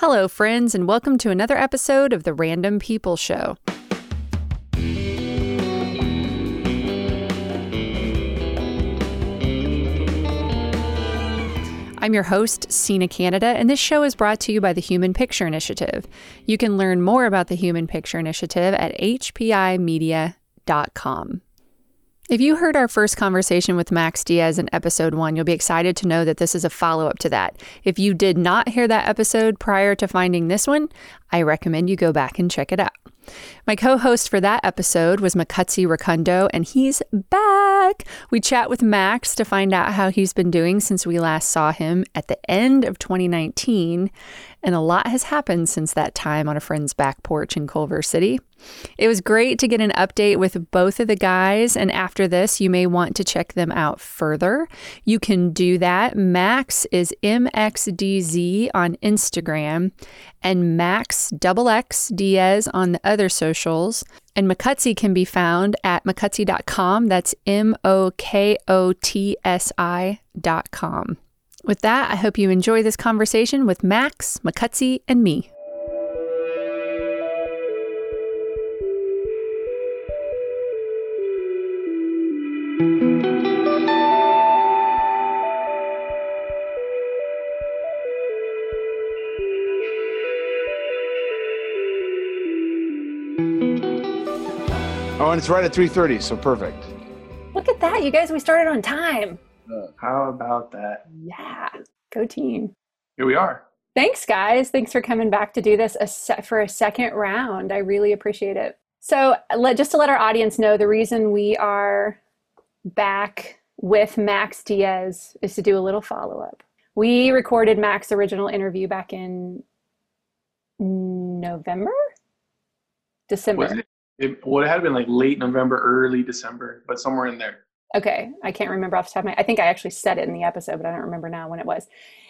Hello, friends, and welcome to another episode of the Random People Show. I'm your host, Sina Canada, and this show is brought to you by the Human Picture Initiative. You can learn more about the Human Picture Initiative at hpimedia.com. If you heard our first conversation with Maxx Diaz in episode one, you'll be excited to know that this is a follow up to that. If you did not hear that episode prior to finding this one, I recommend you go back and check it out. My co host for that episode was Mokotsi Rukundo, and he's back. We chat with Maxx to find out how he's been doing since we last saw him at the end of 2019 and a lot has happened since that time on a friend's back porch in Culver City. It was great to get an update with both of the guys, and after this, you may want to check them out further. You can do that. Maxx is MXDZ on Instagram, and Max double X Diaz on the other socials. And Mokotsi can be found at mokotsi.com. That's M O K O T S I.com. With that, I hope you enjoy this conversation with Maxx, Mokotsi, and me. And it's right at 3.30, so perfect. Look at that. You guys, we started on time. How about that? Yeah, go team. Here we are. Thanks, guys. Thanks for coming back to do this a se- for a second round. I really appreciate it. So, let, just to let our audience know, the reason we are back with Maxx Diaz is to do a little follow up. We recorded Maxx's original interview back in November, December. Was it, it, well, it had been like late November, early December, but somewhere in there. Okay, I can't remember off the top of my. I think I actually said it in the episode, but I don't remember now when it was.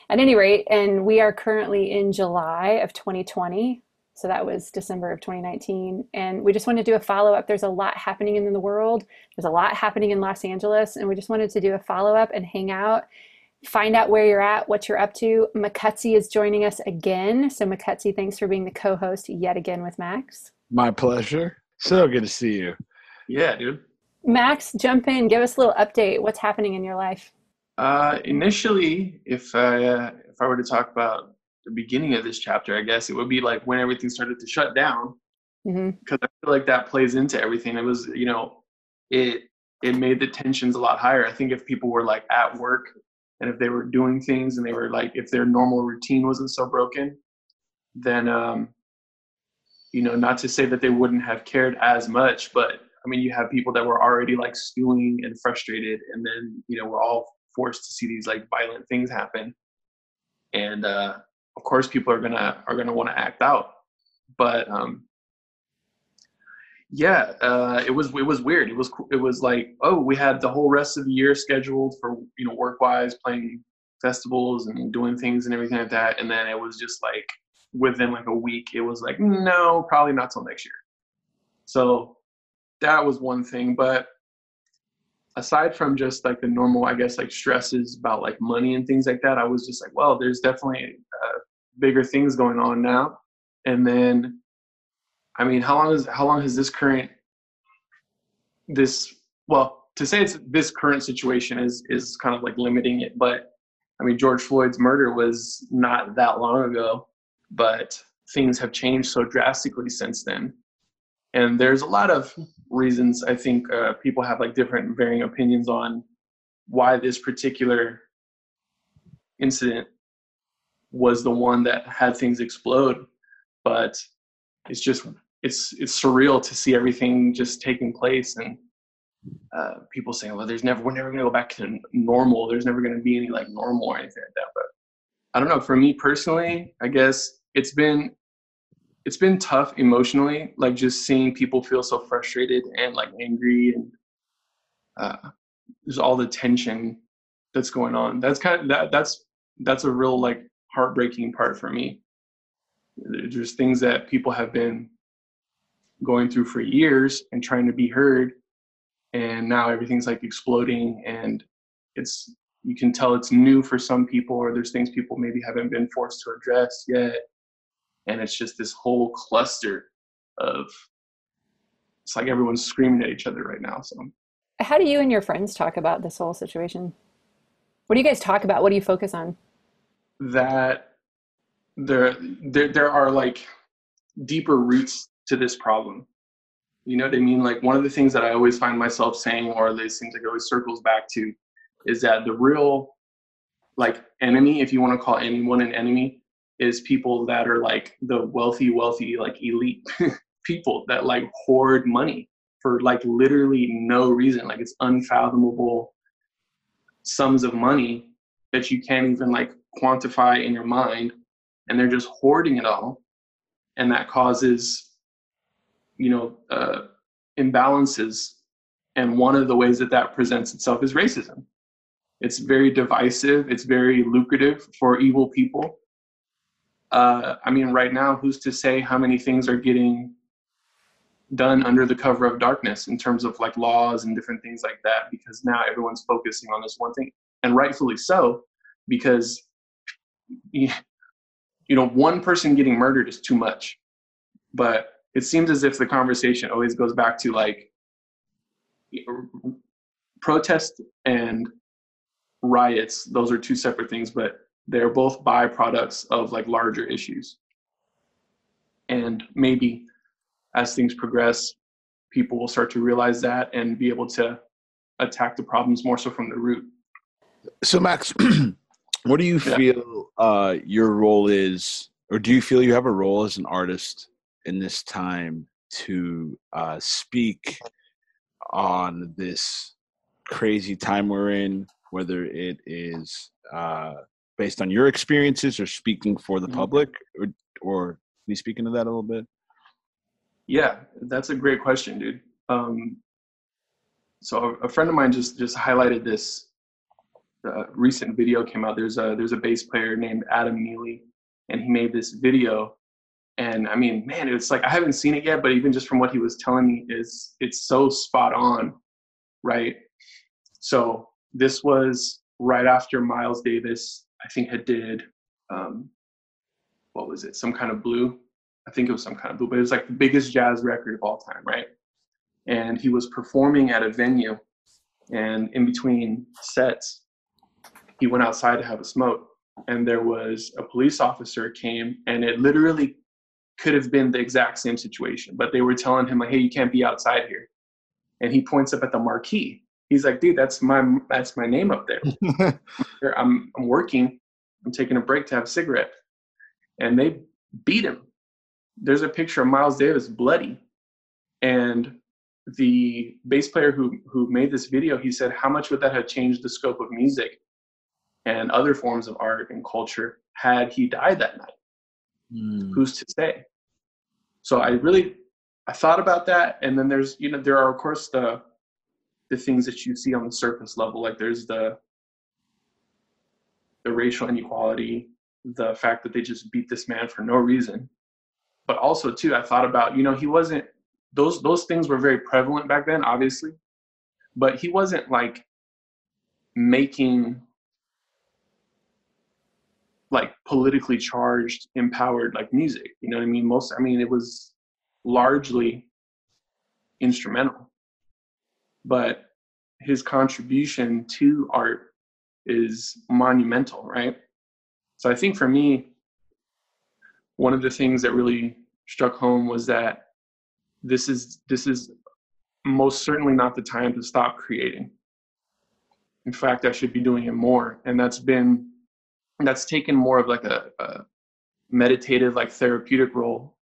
At any rate, and we are currently in July of 2020, so that was December of 2019, and we just wanted to do a follow up. There's a lot happening in the world. There's a lot happening in Los Angeles, and we just wanted to do a follow up and hang out, find out where you're at, what you're up to. Mokotsi is joining us again, so Mokotsi, thanks for being the co-host yet again with Maxx. My pleasure. So good to see you. Yeah, dude. Maxx, jump in, give us a little update. What's happening in your life? Uh, initially, if I uh, if I were to talk about the beginning of this chapter, I guess it would be like when everything started to shut down, because mm-hmm. I feel like that plays into everything. It was, you know, it it made the tensions a lot higher. I think if people were like at work and if they were doing things and they were like if their normal routine wasn't so broken, then um, you know, not to say that they wouldn't have cared as much, but I mean, you have people that were already like stewing and frustrated, and then you know we're all forced to see these like violent things happen, and uh, of course people are gonna are gonna want to act out. But um, yeah, uh, it was it was weird. It was it was like oh, we had the whole rest of the year scheduled for you know work wise, playing festivals and doing things and everything like that, and then it was just like within like a week, it was like no, probably not till next year. So that was one thing but aside from just like the normal i guess like stresses about like money and things like that i was just like well there's definitely uh, bigger things going on now and then i mean how long is how long has this current this well to say it's this current situation is is kind of like limiting it but i mean george floyd's murder was not that long ago but things have changed so drastically since then. And there's a lot of reasons I think uh, people have like different varying opinions on why this particular incident was the one that had things explode but it's just it's it's surreal to see everything just taking place and uh, people saying well there's never we're never going to go back to normal. There's never going to be any like normal or anything like that. But i don't know for me personally i guess it's been it's been tough emotionally, like just seeing people feel so frustrated and like angry and uh, there's all the tension that's going on. That's kind of that that's that's a real like heartbreaking part for me. There's things that people have been going through for years and trying to be heard and now everything's like exploding and it's you can tell it's new for some people or there's things people maybe haven't been forced to address yet and it's just this whole cluster of it's like everyone's screaming at each other right now so. How do you and your friends talk about this whole situation? What do you guys talk about? What do you focus on? That there there, there are like deeper roots to this problem. You know what i mean? Like one of the things that i always find myself saying or this seems like it always circles back to is that the real like enemy if you want to call anyone an enemy is people that are like the wealthy wealthy like elite people that like hoard money for like literally no reason. Like it's unfathomable sums of money that you can't even like quantify in your mind and they're just hoarding it all and that causes you know uh, imbalances. And one of the ways that that presents itself is racism. It's very divisive. It's very lucrative for evil people uh, i mean right now who's to say how many things are getting done under the cover of darkness in terms of like laws and different things like that because now everyone's focusing on this one thing. And rightfully so because you know one person getting murdered is too much. But it seems as if the conversation always goes back to like protest and riots those are two separate things but they're both byproducts of like larger issues and maybe as things progress people will start to realize that and be able to attack the problems more so from the root so Maxx what do you yeah. feel uh, your role is or do you feel you have a role as an artist in this time to uh, speak on this crazy time we're in whether it is uh, based on your experiences or speaking for the mm-hmm. public or or can you speak into that a little bit? Yeah that's a great question dude. Um, so a friend of mine just just highlighted this uh, recent video came out. There's a there's a bass player named adam neely and he made this video. And i mean man it's like i haven't seen it yet but even just from what he was telling me is it's so spot on right? So this was right after Miles Davis, I think, had did um, what was it? Some kind of blue. I think it was some kind of blue, but it was like the biggest jazz record of all time, right? And he was performing at a venue, and in between sets, he went outside to have a smoke, and there was a police officer came, and it literally could have been the exact same situation, but they were telling him like, "Hey, you can't be outside here," and he points up at the marquee he's like, dude, that's my that's my name up there. I'm I'm working. I'm taking a break to have a cigarette, and they beat him. There's a picture of Miles Davis bloody, and the bass player who who made this video, he said, how much would that have changed the scope of music and other forms of art and culture had he died that night? Mm. Who's to say? So I really I thought about that, and then there's you know there are of course the the things that you see on the surface level like there's the the racial inequality the fact that they just beat this man for no reason. But also too i thought about you know he wasn't those those things were very prevalent back then obviously. But he wasn't like making like politically charged empowered like music you know what i mean? Most i mean it was largely instrumental but his contribution to art is monumental, right? So I think for me, one of the things that really struck home was that this is this is most certainly not the time to stop creating. In fact, I should be doing it more, and that's been that's taken more of like a, a meditative, like therapeutic role.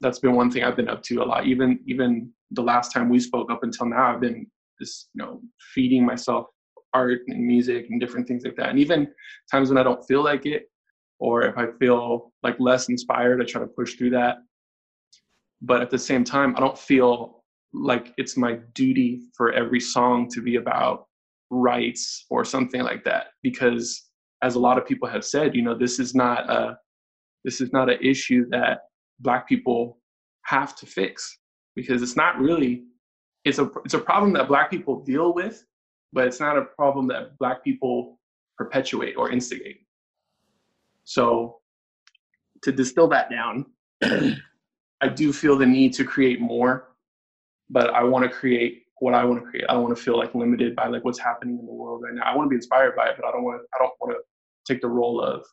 That's been one thing I've been up to a lot. Even even the last time we spoke up until now, I've been just you know feeding myself art and music and different things like that. And even times when I don't feel like it, or if I feel like less inspired, I try to push through that. But at the same time, I don't feel like it's my duty for every song to be about rights or something like that because as a lot of people have said you know this is not a this is not an issue that black people have to fix because it's not really it's a it's a problem that black people deal with but it's not a problem that black people perpetuate or instigate so to distill that down, I do feel the need to create more, but I want to create what I want to create. I don't want to feel like limited by like what's happening in the world right now. I want to be inspired by it, but I don't want to, I don't want to take the role of,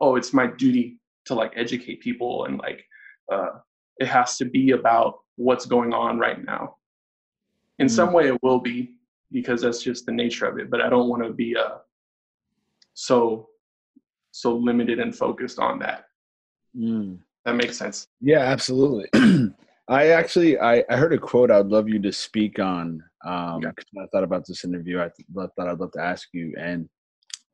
oh, it's my duty to like educate people and like uh, it has to be about what's going on right now. In mm-hmm. some way, it will be because that's just the nature of it. But I don't want to be uh, so so limited and focused on that. Mm. That makes sense. Yeah, absolutely. I actually I, I heard a quote I'd love you to speak on. Um, yeah. I thought about this interview. I th- thought I'd love to ask you. And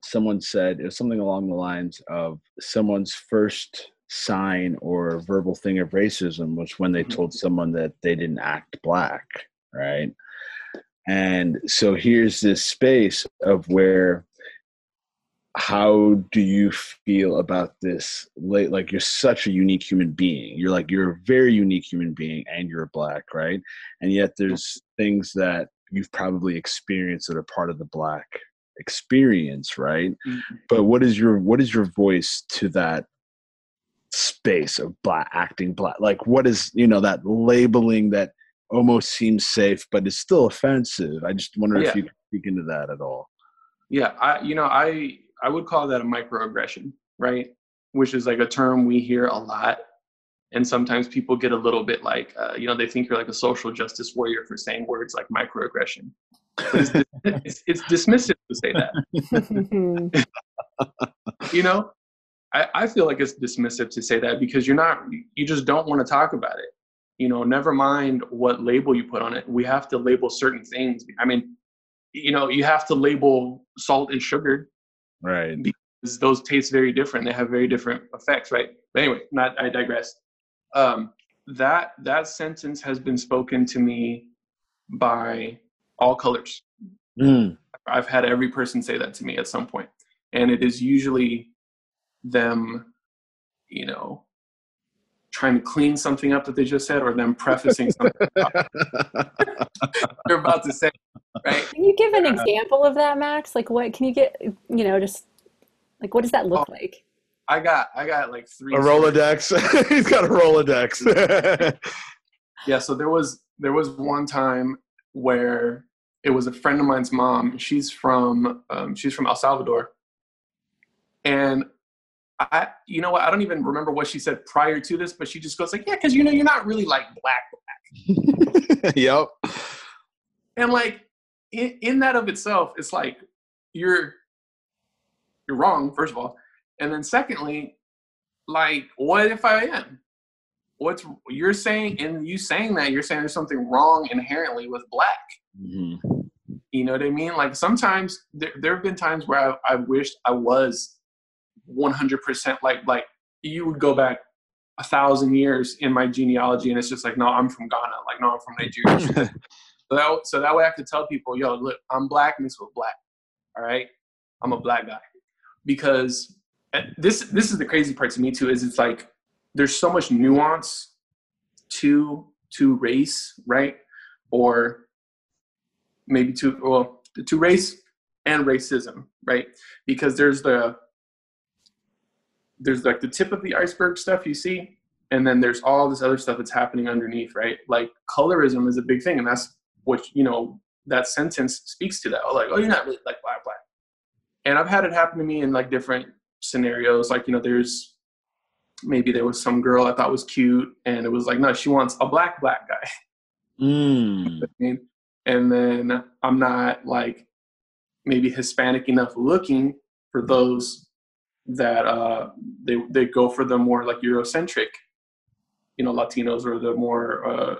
someone said it was something along the lines of someone's first sign or verbal thing of racism was when they mm-hmm. told someone that they didn't act black, right? And so here's this space of where how do you feel about this late like you're such a unique human being you're like you're a very unique human being and you're black right and yet there's things that you've probably experienced that are part of the black experience right mm-hmm. but what is your what is your voice to that space of black acting black. Like what is you know that labeling that almost seems safe but is still offensive. I just wonder yeah. if you can speak into that at all. Yeah i you know i i would call that a microaggression right? Which is like a term we hear a lot. And sometimes people get a little bit like uh, you know they think you're like a social justice warrior for saying words like microaggression. It's, it's, it's, dismissive to say that. You know I, I feel like it's dismissive to say that because you're not you just don't want to talk about it. You know never mind what label you put on it. We have to label certain things. I mean you know you have to label salt and sugar right. because those taste very different. They have very different effects right? But anyway not i digress. Um, that that sentence has been spoken to me by all colors. Mm. i've had every person say that to me at some point and it is usually them, you know, trying to clean something up that they just said or them prefacing something they're about to say, right? Can you give an example of that, Maxx? Like what can you get, you know, just like what does that look oh, like? I got I got like three A Rolodex. He's got a Rolodex. yeah, so there was there was one time where it was a friend of mine's mom. She's from um, she's from El Salvador, and I, you know what? I don't even remember what she said prior to this, but she just goes like, "Yeah, because you know you're not really like black black." yep. And like in, in that of itself, it's like you're you're wrong first of all, and then secondly, like what if I am? What's you're saying, and you saying that you're saying there's something wrong inherently with black. Mm-hmm. You know what I mean? Like sometimes there, there have been times where I, I wished I was 100% like like you would go back a thousand years in my genealogy and it's just like no i'm from ghana like no i'm from nigeria. So, that, so that way i could tell people yo look i'm black mixed with black all right? I'm a black guy. Because eh, this this is the crazy part to me too is it's like there's so much nuance to to race right? Or maybe to well to race and racism right? Because there's the there's like the tip of the iceberg stuff you see, and then there's all this other stuff that's happening underneath, right? Like colorism is a big thing, and that's what you know that sentence speaks to that. Like, oh, you're not really like black, black. And I've had it happen to me in like different scenarios. Like, you know, there's maybe there was some girl I thought was cute, and it was like, no, she wants a black black guy. Mm. and then I'm not like maybe Hispanic enough looking for those that uh, they they go for the more like Eurocentric, you know, Latinos or the more uh,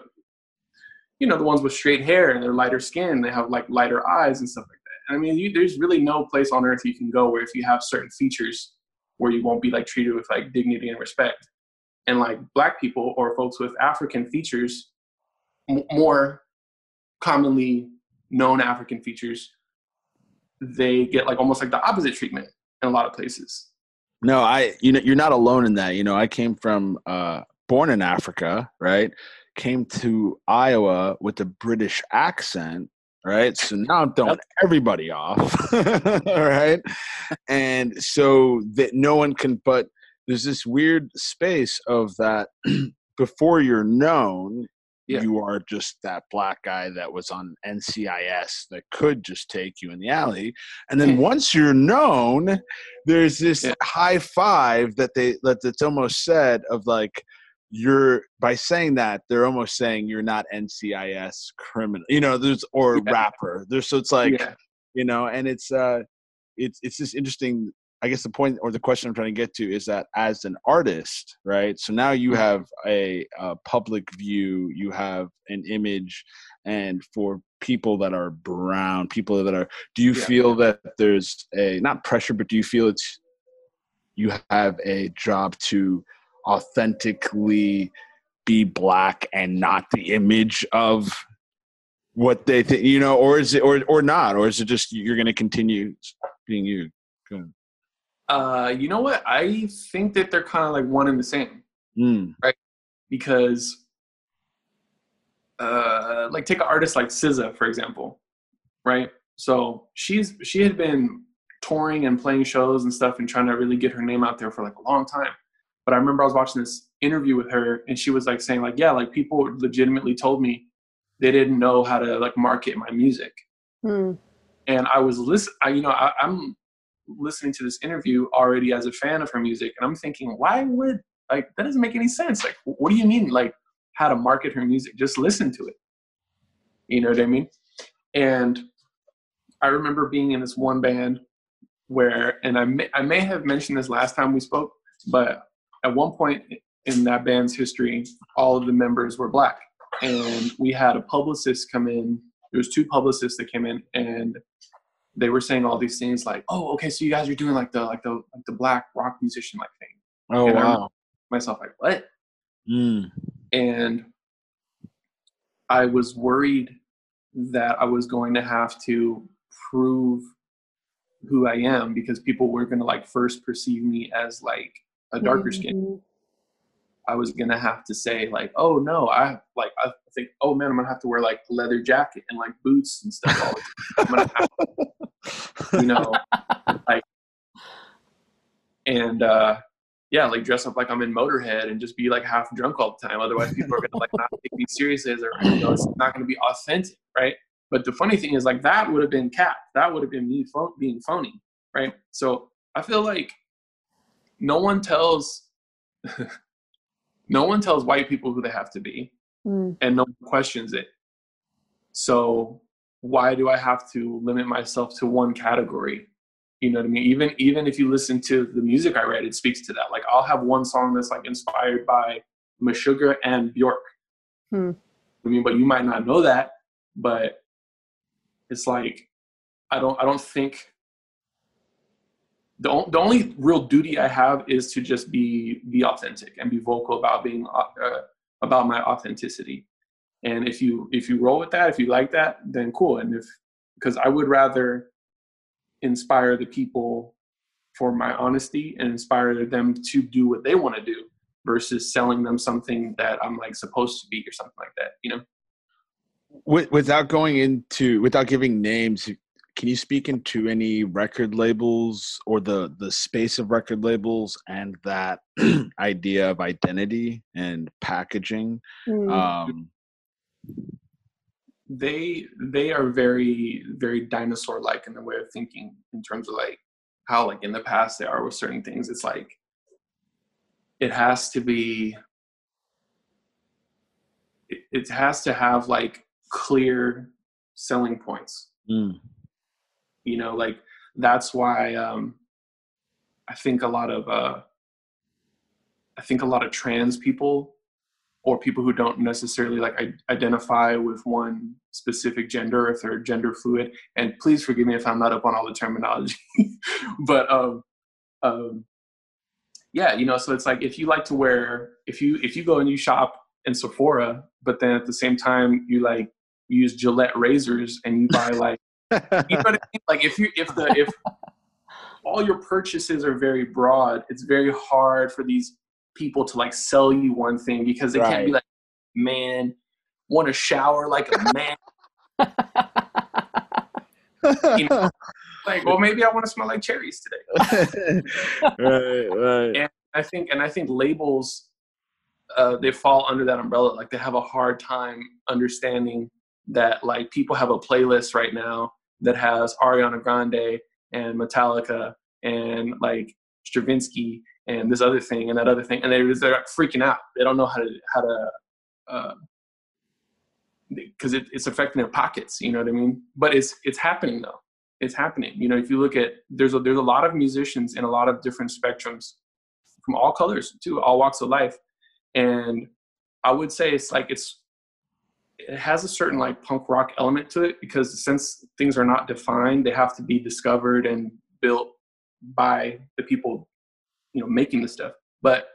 you know the ones with straight hair and they're lighter skin. They have like lighter eyes and stuff like that. I mean, you, there's really no place on earth you can go where if you have certain features where you won't be like treated with like dignity and respect. And like black people or folks with African features, m- more commonly known African features, they get like almost like the opposite treatment in a lot of places. No, I you know you're not alone in that. You know, I came from uh born in Africa, right? Came to Iowa with a British accent, right? So now I'm throwing everybody off, all right? And so that no one can but there's this weird space of that before you're known Yeah. you are just that black guy that was on NCIS that could just take you in the alley and then once you're known there's this Yeah. high five that they that it's almost said of like you're by saying that they're almost saying you're not NCIS criminal you know there's or Yeah. rapper there's so it's like you know and it's uh it's it's this interesting i guess the point or the question i'm trying to get to is that as an artist right so now you Mhm. have a, a public view you have an image and for people that are brown people that are do you Yeah. feel that there's a not pressure but do you feel it's you have a job to authentically be black and not the image of what they think you know or is it or or not or is it just you're going to continue being you. Uh, you know what? I think that they're kind of like one and the same Mm, because, uh, like take an artist like SZA for example, right? So she's she had been touring and playing shows and stuff and trying to really get her name out there for like a long time. But I remember I was watching this interview with her and she was like saying like, yeah, like people legitimately told me they didn't know how to like market my music. Hmm. and I was listen. I, you know, I, I'm listening to this interview already as a fan of her music, and I'm thinking, why would like that doesn't make any sense? Like, what do you mean, like how to market her music? Just listen to it. You know what I mean? And I remember being in this one band where, and I may, I may have mentioned this last time we spoke, but at one point in that band's history, all of the members were black, and we had a publicist come in there was two publicists that came in and they were saying all these things like oh okay so you guys are doing like the like the like the black rock musician like thing. Oh And I wow. myself like what? Mm, and i was worried that i was going to have to prove who i am because people were going to like first perceive me as like a darker skin. Mhm. I was gonna have to say like, oh no, I like I think, oh man, I'm gonna have to wear like a leather jacket and like boots and stuff all the time. I'm gonna have to, you know, like, and uh, yeah, like dress up like I'm in Motorhead and just be like half drunk all the time. Otherwise, people are gonna like not take me seriously as a you know, it's not gonna be authentic, right? But the funny thing is, like that would have been cap. That would have been me being phony, right? So I feel like no one tells. no one tells white people who they have to be Hmm. and no one questions it so why do i have to limit myself to one category? You know what i mean? Even even if you listen to the music i write it speaks to that. Like i'll have one song that's like inspired by Meshuggah and bjork. Hmm. i mean? But you might not know that but it's like i don't i don't think the, on- the only real duty I have is to just be be authentic and be vocal about being uh, about my authenticity. And if you if you roll with that, if you like that, then cool. And if because I would rather inspire the people for my honesty and inspire them to do what they want to do versus selling them something that I'm like supposed to be or something like that. You know? With, without going into without giving names can you speak into any record labels or the the space of record labels and that idea of identity and packaging Hmm. um they they are very very dinosaur like in the way of thinking in terms of like how like in the past they are with certain things. It's like it has to be it, it has to have like clear selling points. Mm, you know like that's why um i think a lot of uh i think a lot of trans people or people who don't necessarily like identify with one specific gender if they're gender fluid and please forgive me if i'm not up on all the terminology but um um yeah you know so it's like if you like to wear if you if you go and you shop in sephora but then at the same time you like use gillette razors and you buy like you know what I mean? Like if you if the if all your purchases are very broad, it's very hard for these people to like sell you one thing because they can't be like, man, want to shower like a man. You know? Like, well, maybe I want to smell like cherries today. right right And I think, and I think labels uh, they fall under that umbrella. Like they have a hard time understanding that like people have a playlist right now that has Ariana Grande and Metallica and like Stravinsky and this other thing and that other thing, and they're they're freaking out. They don't know how to how to because uh, it, it's affecting their pockets. You know what I mean? But it's it's happening though. It's happening. You know, if you look at there's a, there's a lot of musicians in a lot of different spectrums from all colors too, all walks of life, and I would say it's like it's it has a certain like punk rock element to it because since things are not defined, they have to be discovered and built by the people, you know, making the stuff. But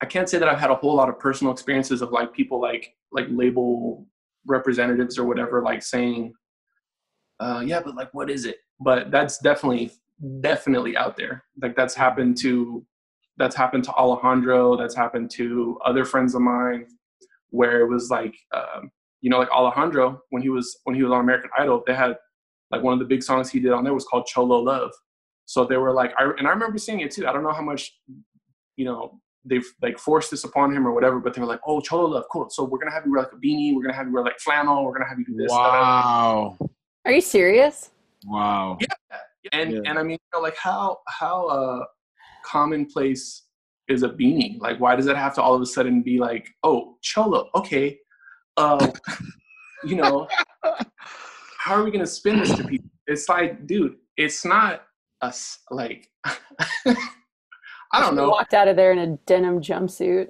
I can't say that I've had a whole lot of personal experiences of like people like like label representatives or whatever like saying, uh, yeah, but like what is it? But that's definitely definitely out there. Like that's happened to that's happened to Alejandro. That's happened to other friends of mine, where it was like, um, you know, like Alejandro when he was when he was on American Idol, they had like one of the big songs he did on there was called Cholo Love. So they were like, I, and I remember seeing it too. I don't know how much, you know, they've like forced this upon him or whatever, but they were like, oh, Cholo Love, cool. So we're gonna have you wear like a beanie. We're gonna have you wear like flannel. We're gonna have you do this. Wow. Are you serious? Wow. Yeah. And Yeah. and I mean, you know, like how how uh commonplace is a beanie? Like, why does that have to all of a sudden be like, oh, Cholo, okay, uh, you know, how are we gonna spin this to people? It's like, dude, it's not us. Like, I don't He know. Walked out of there in a denim jumpsuit.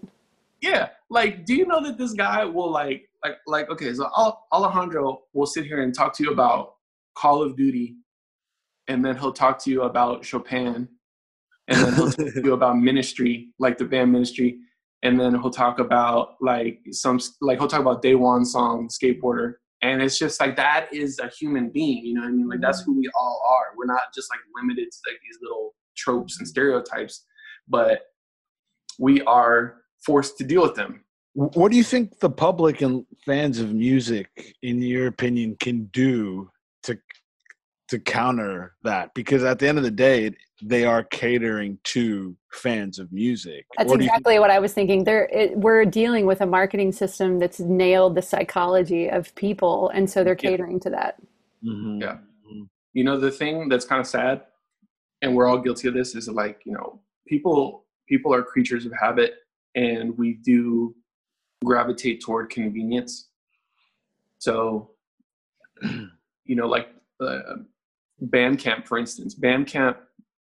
Yeah, like, do you know that this guy will like, like, like, okay, so Alejandro will sit here and talk to you about Call of Duty, and then he'll talk to you about Chopin, and then he'll talk to you about Ministry, like the band Ministry, and then he'll talk about like some, like he'll talk about Daewon Song, skateboarder, and it's just like that is a human being, you know what I mean? Like that's who we all are. We're not just like limited to like these little tropes and stereotypes, but we are forced to deal with them. What do you think the public and fans of music, in your opinion, can do to to counter that? Because at the end of the day, they are catering to fans of music. That's Or do you exactly what I was thinking. There, we're dealing with a marketing system that's nailed the psychology of people, and so they're Yeah. catering to that. Mhm. Yeah. you know the thing that's kind of sad and we're all guilty of this is like you know people people are creatures of habit and we do gravitate toward convenience so you know like uh, bandcamp for instance bandcamp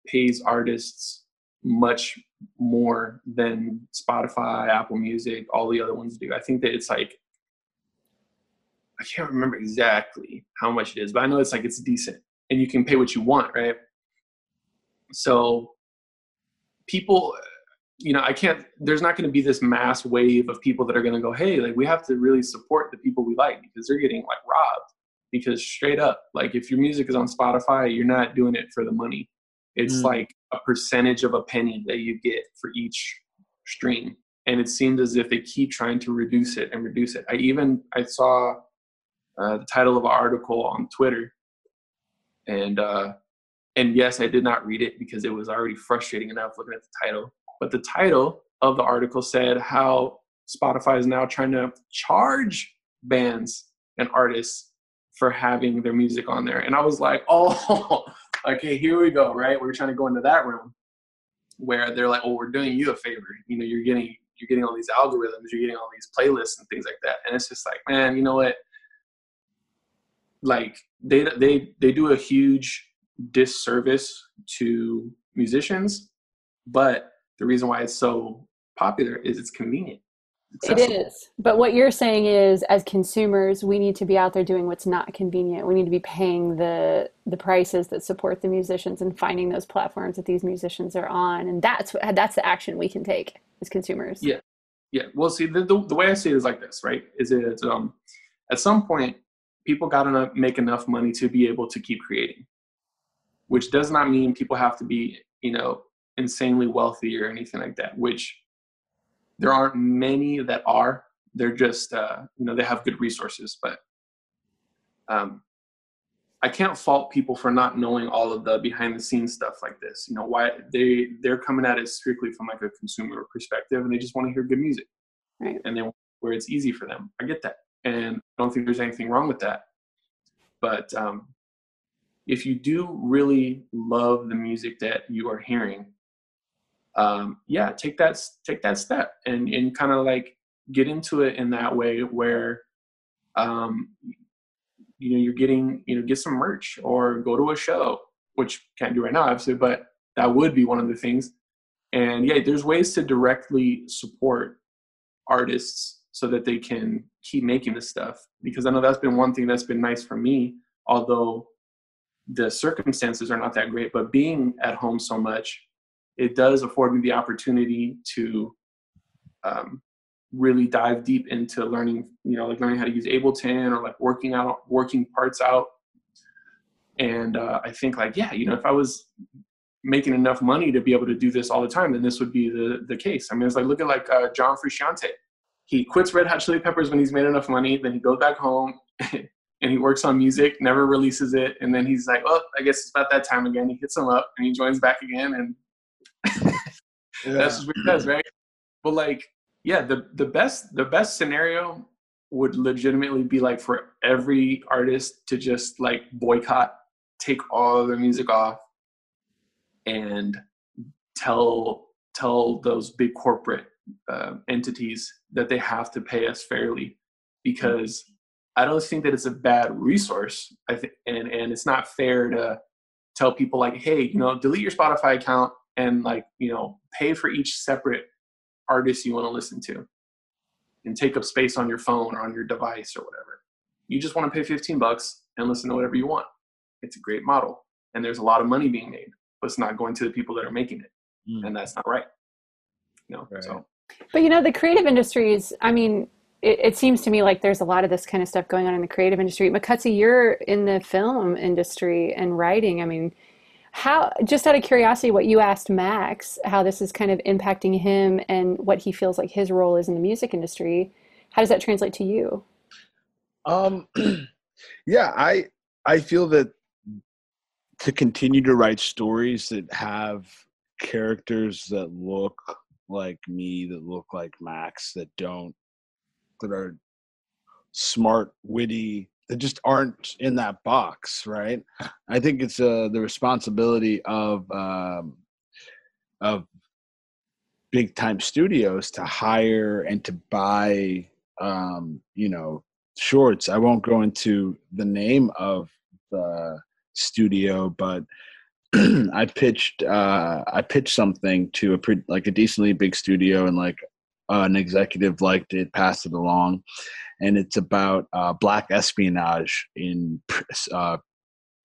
pays artists much more than spotify apple music all the other ones do i think that it's like i can't remember exactly how much it is but i know it's like it's decent and you can pay what you want, right? So people, you know, I can't, there's not going to be this mass wave of people that are going to go, hey, like we have to really support the people we like because they're getting like robbed. Because straight up, like if your music is on Spotify, you're not doing it for the money. It's Mm. like a percentage of a penny that you get for each stream. And it seems as if they keep trying to reduce it and reduce it. I even, I saw uh, the title of an article on Twitter and uh, and yes, I did not read it because it was already frustrating enough looking at the title. But the title of the article said how Spotify is now trying to charge bands and artists for having their music on there, and I was like, oh, okay, here we go, right? We're trying to go into that room where they're like, oh, we're doing you a favor. You know, you're getting you're getting all these algorithms, you're getting all these playlists and things like that, and it's just like, man, you know what? like they they they do a huge disservice to musicians but the reason why it's so popular is it's convenient It is. But what you're saying is, as consumers, we need to be out there doing what's not convenient. We need to be paying the the prices that support the musicians and finding those platforms that these musicians are on. And that's what, that's the action we can take as consumers. Yeah. yeah well see the, the, the way i see it is like this right is it um at some point people got to make enough money to be able to keep creating which does not mean people have to be you know insanely wealthy or anything like that which there aren't many that are they're just uh, you know they have good resources but um, I can't fault people for not knowing all of the behind the scenes stuff like this. You know, why they they're coming at it strictly from like a consumer perspective, and they just want to hear good music, right? And they where it's easy for them. I get that, and I don't think there's anything wrong with that. But um, if you do really love the music that you are hearing, um, yeah, take that take that step and and kind of like get into it in that way where um, you know you're getting you know get some merch or go to a show which can't do right now obviously but that would be one of the things. And yeah there's ways to directly support artists so that they can keep making this stuff because i know that's been one thing that's been nice for me although the circumstances are not that great but being at home so much it does afford me the opportunity to um, really dive deep into learning, you know, like learning how to use Ableton or like working out, working parts out. And uh, I think like, yeah, you know, if I was making enough money to be able to do this all the time, then this would be the the case. I mean, it's like look at like uh, John Frusciante. He quits Red Hot Chili Peppers when he's made enough money. Then he goes back home and he works on music, never releases it, and then he's like, "Oh, I guess it's about that time again." He hits him up and he joins back again, and. that's just what he does, right? But like, yeah the the best the best scenario would legitimately be like for every artist to just like boycott take all their music off and tell tell those big corporate uh, entities that they have to pay us fairly because i don't think that it's a bad resource i think and and it's not fair to tell people like hey you know delete your spotify account and like you know pay for each separate artist you want to listen to and take up space on your phone or on your device or whatever. You just want to pay 15 bucks and listen to whatever you want. It's a great model. And there's a lot of money being made, but it's not going to the people that are making it. Mm. And that's not right. You know, right. so. But you know, the creative industries, I mean, it, it, seems to me like there's a lot of this kind of stuff going on in the creative industry. Mokotsi, you're in the film industry and writing. I mean, how just out of curiosity what you asked Maxx how this is kind of impacting him and what he feels like his role is in the music industry how does that translate to you? Um yeah i i feel that to continue to write stories that have characters that look like me that look like Maxx that don't that are smart witty that just aren't in that box, right? I think it's uh, the responsibility of um, of big time studios to hire and to buy, um, you know, shorts. I won't go into the name of the studio, but I pitched uh, I pitched something to a pretty, like a decently big studio, and like uh, an executive liked it, passed it along, and it's about uh, black espionage in uh,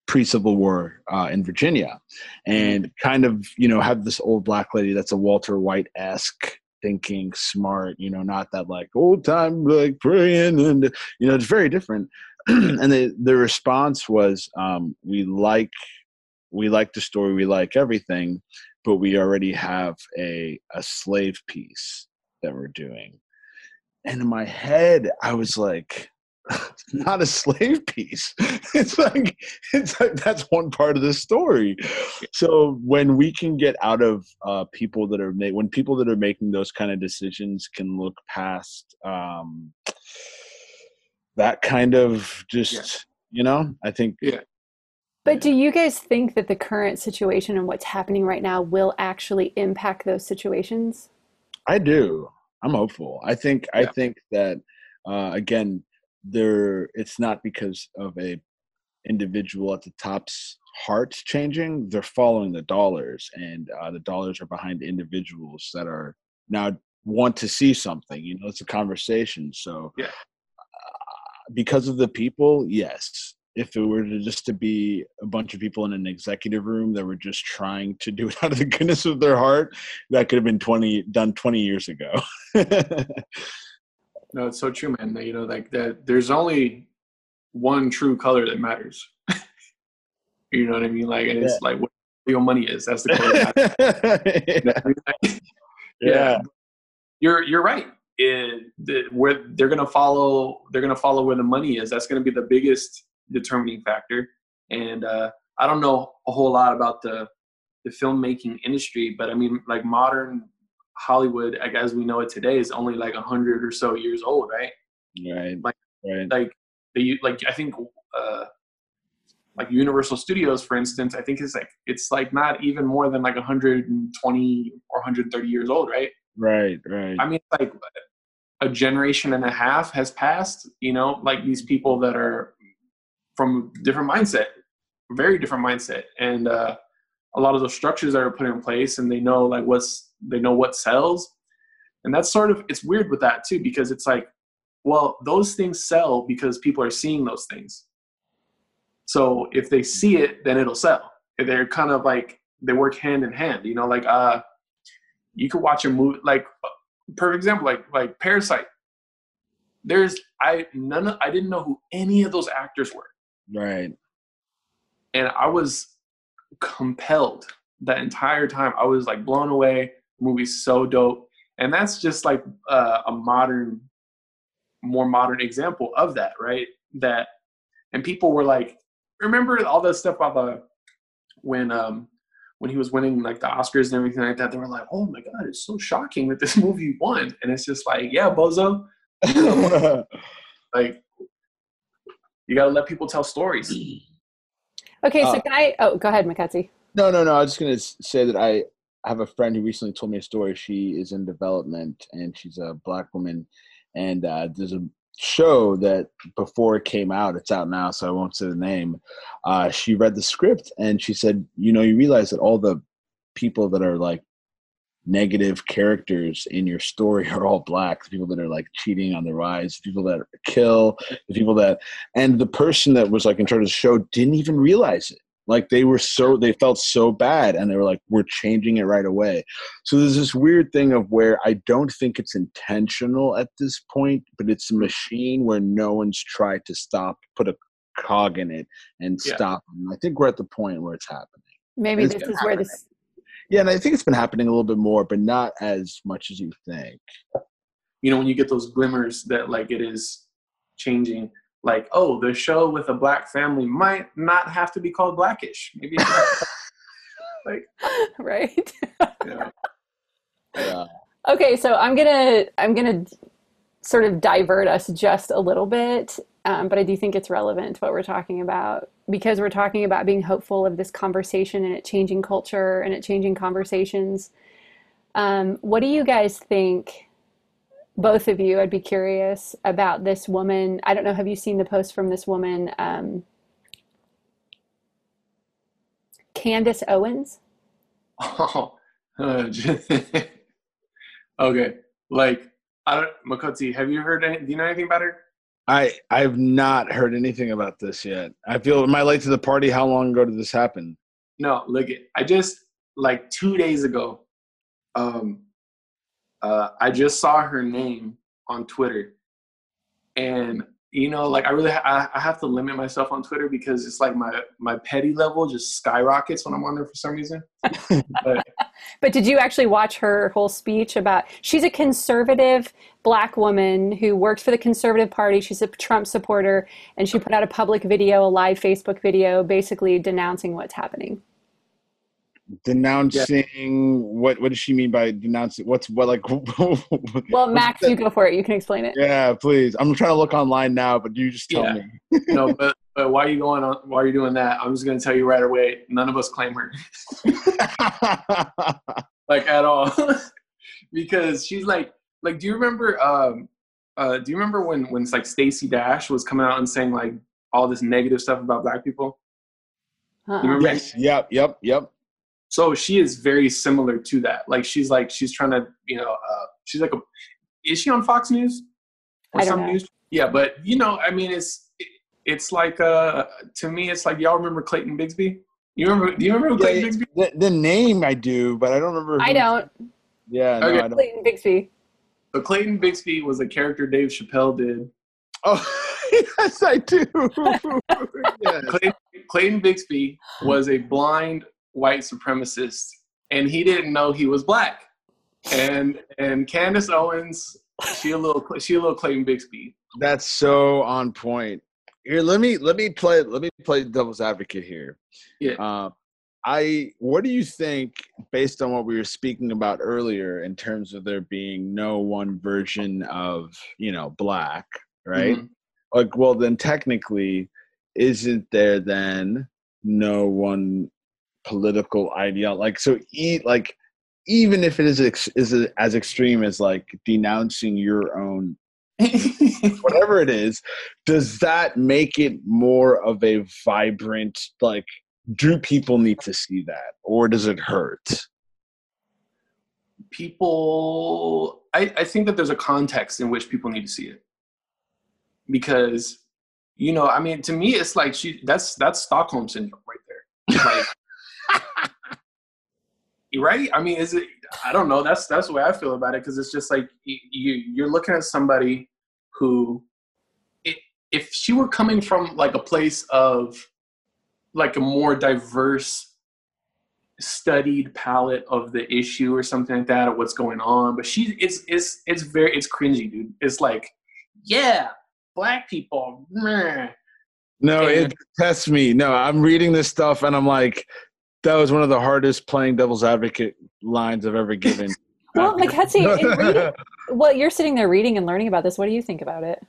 pre-Civil War uh, in Virginia, and kind of you know have this old black lady that's a Walter White esque thinking, smart, you know, not that like old time like praying, and you know it's very different. and the the response was, um, we like we like the story, we like everything, but we already have a a slave piece that we're doing and in my head i was like not a slave piece. It's like it's like that's one part of the story. So when we can get out of uh, people that are made when people that are making those kind of decisions can look past um, that kind of just yeah. you know i think yeah. But do you guys think that the current situation and what's happening right now will actually impact those situations? I do I'm hopeful. I think yeah. I think that uh, again, there it's not because of a individual at the top's heart changing. They're following the dollars, and uh, the dollars are behind individuals that are now want to see something. You know, it's a conversation. So yeah. Uh, because of the people, yes, if it were to just to be a bunch of people in an executive room that were just trying to do it out of the goodness of their heart, that could have been 20 done 20 years ago. no, it's so true, man. You know, like that there's only one true color that matters. you know what I mean? Like and it's like what your money is. That's the color. yeah. yeah. You're you're right. It, the, where they're gonna follow they're gonna follow where the money is. That's gonna be the biggest determining factor. and uh, I don't know a whole lot about the the filmmaking industry, but I mean, like modern Hollywood, like as we know it today, is only like a hundred or so years old, right? Right. Like, right. Like the like I think uh, like Universal Studios, for instance, I think it's like it's like not even more than like 120 or 130 years old, right? Right. Right. I mean, like a generation and a half has passed. You know, like these people that are from different mindset, very different mindset, and uh, a lot of those structures that are put in place, and they know like what's they know what sells, and that's sort of it's weird with that too because it's like, well, those things sell because people are seeing those things. So if they see it, then it'll sell. They're kind of like they work hand in hand. You know, like uh, you could watch a movie like perfect example like like Parasite. There's I none of, I didn't know who any of those actors were. Right. And I was compelled that entire time. I was like blown away. The movie's so dope. And that's just like uh, a modern, more modern example of that, right? That, and people were like, remember all that stuff about the, when, um, when he was winning like the Oscars and everything like that, they were like, "Oh my god, it's so shocking that this movie won!" And it's just like, yeah, bozo, like you got to let people tell stories. Okay, so Uh, can I? Oh, go ahead, Mokotsi. No, no, no. I was just gonna say that I have a friend who recently told me a story. She is in development, and she's a black woman. And uh, there's a show that before it came out, it's out now, so I won't say the name. Uh, she read the script, and she said, "You know, you realize that all the people that are like negative characters in your story are all black. The people that are like cheating on the rise, the people that kill, the people that, and the person that was like in charge of the show didn't even realize it. Like they were so they felt so bad, and they were like, "We're changing it right away." So there's this weird thing of where I don't think it's intentional at this point, but it's a machine where no one's tried to stop, put a cog in it, and Yeah. stop. And I think we're at the point where it's happening. Maybe It's this been is where this. Yeah, and I think it's been happening a little bit more, but not as much as you think. you know when you get those glimmers that like it is changing like oh the show with a black family might not have to be called blackish maybe it's like right. you know, Yeah. Okay, so I'm gonna I'm gonna sort of divert us just a little bit, um, but I do think it's relevant to what we're talking about because we're talking about being hopeful of this conversation and it changing culture and it changing conversations. Um, what do you guys think? Both of you, I'd be curious about this woman. I don't know. Have you seen the post from this woman, um, Candace Owens? oh, okay like i don't Mokotsi have you heard any do you know anything about her I I've not heard anything about this yet. I feel am I late to the party? How long ago did this happen? no look i just like two days ago um uh i just saw her name on twitter and you know like i really ha- I, I have to limit myself on twitter because it's like my my petty level just skyrockets when i'm on there for some reason but But did you actually watch her whole speech about she's a conservative black woman who works for the conservative party. She's a Trump supporter and she put out a public video, a live Facebook video basically denouncing what's happening. Denouncing what? What does she mean by denouncing? What's what like? Well, Maxx, you go for it. You can explain it. yeah, please. I'm trying to look online now, but you just tell Yeah. me. no but, but why are you going on why are you doing that i'm just going to tell you right away none of us claim her like at all because she's like like do you remember um uh do you remember when when it's like Stacey Dash was coming out and saying like all this negative stuff about black people Uh-uh. yes. Yep. Yep. Yep. So she is very similar to that like she's like she's trying to you know uh she's like a is she on Fox News or I don't some know. news yeah but you know I mean it's it's like uh to me it's like y'all remember Clayton Bigsby you remember do you remember who Clayton Yeah, Bigsby The, the name I do, but I don't remember. I don't. Yeah. No, Okay. I don't. Clayton Bigsby. But Clayton Bigsby was a character Dave Chappelle did. Oh, yes, I do. yes. Clayton, Clayton Bigsby was a blind white supremacist, and he didn't know he was black. And and Candace Owens, she a little she a little Clayton Bigsby. That's so on point. here let me let me play let me play devil's advocate here. Yeah. Uh, I what do you think based on what we were speaking about earlier in terms of there being no one version of you know black, right? Mhm. Like, well, then technically, isn't there then no one political ideology? Like, so e- like even if it is ex- is as extreme as like denouncing your own whatever it is, does that make it more of a vibrant like? Do people need to see that, or does it hurt? people I, I think that there's a context in which people need to see it because you know i mean to me it's like she that's that's stockholm syndrome right there like right i mean is it i don't know that's that's the way i feel about it because it's just like you, you you're looking at somebody who i if she were coming from like a place of like a more diverse studied palette of the issue or something like that or what's going on but she it's it's it's very it's cringy dude it's like yeah black people meh. No, And- it tests me. No, I'm reading this stuff and I'm like, that was one of the hardest playing devil's advocate lines I've ever given. Well, Mokotsi, in reading, well, you're sitting there reading and learning about this. What do you think about it?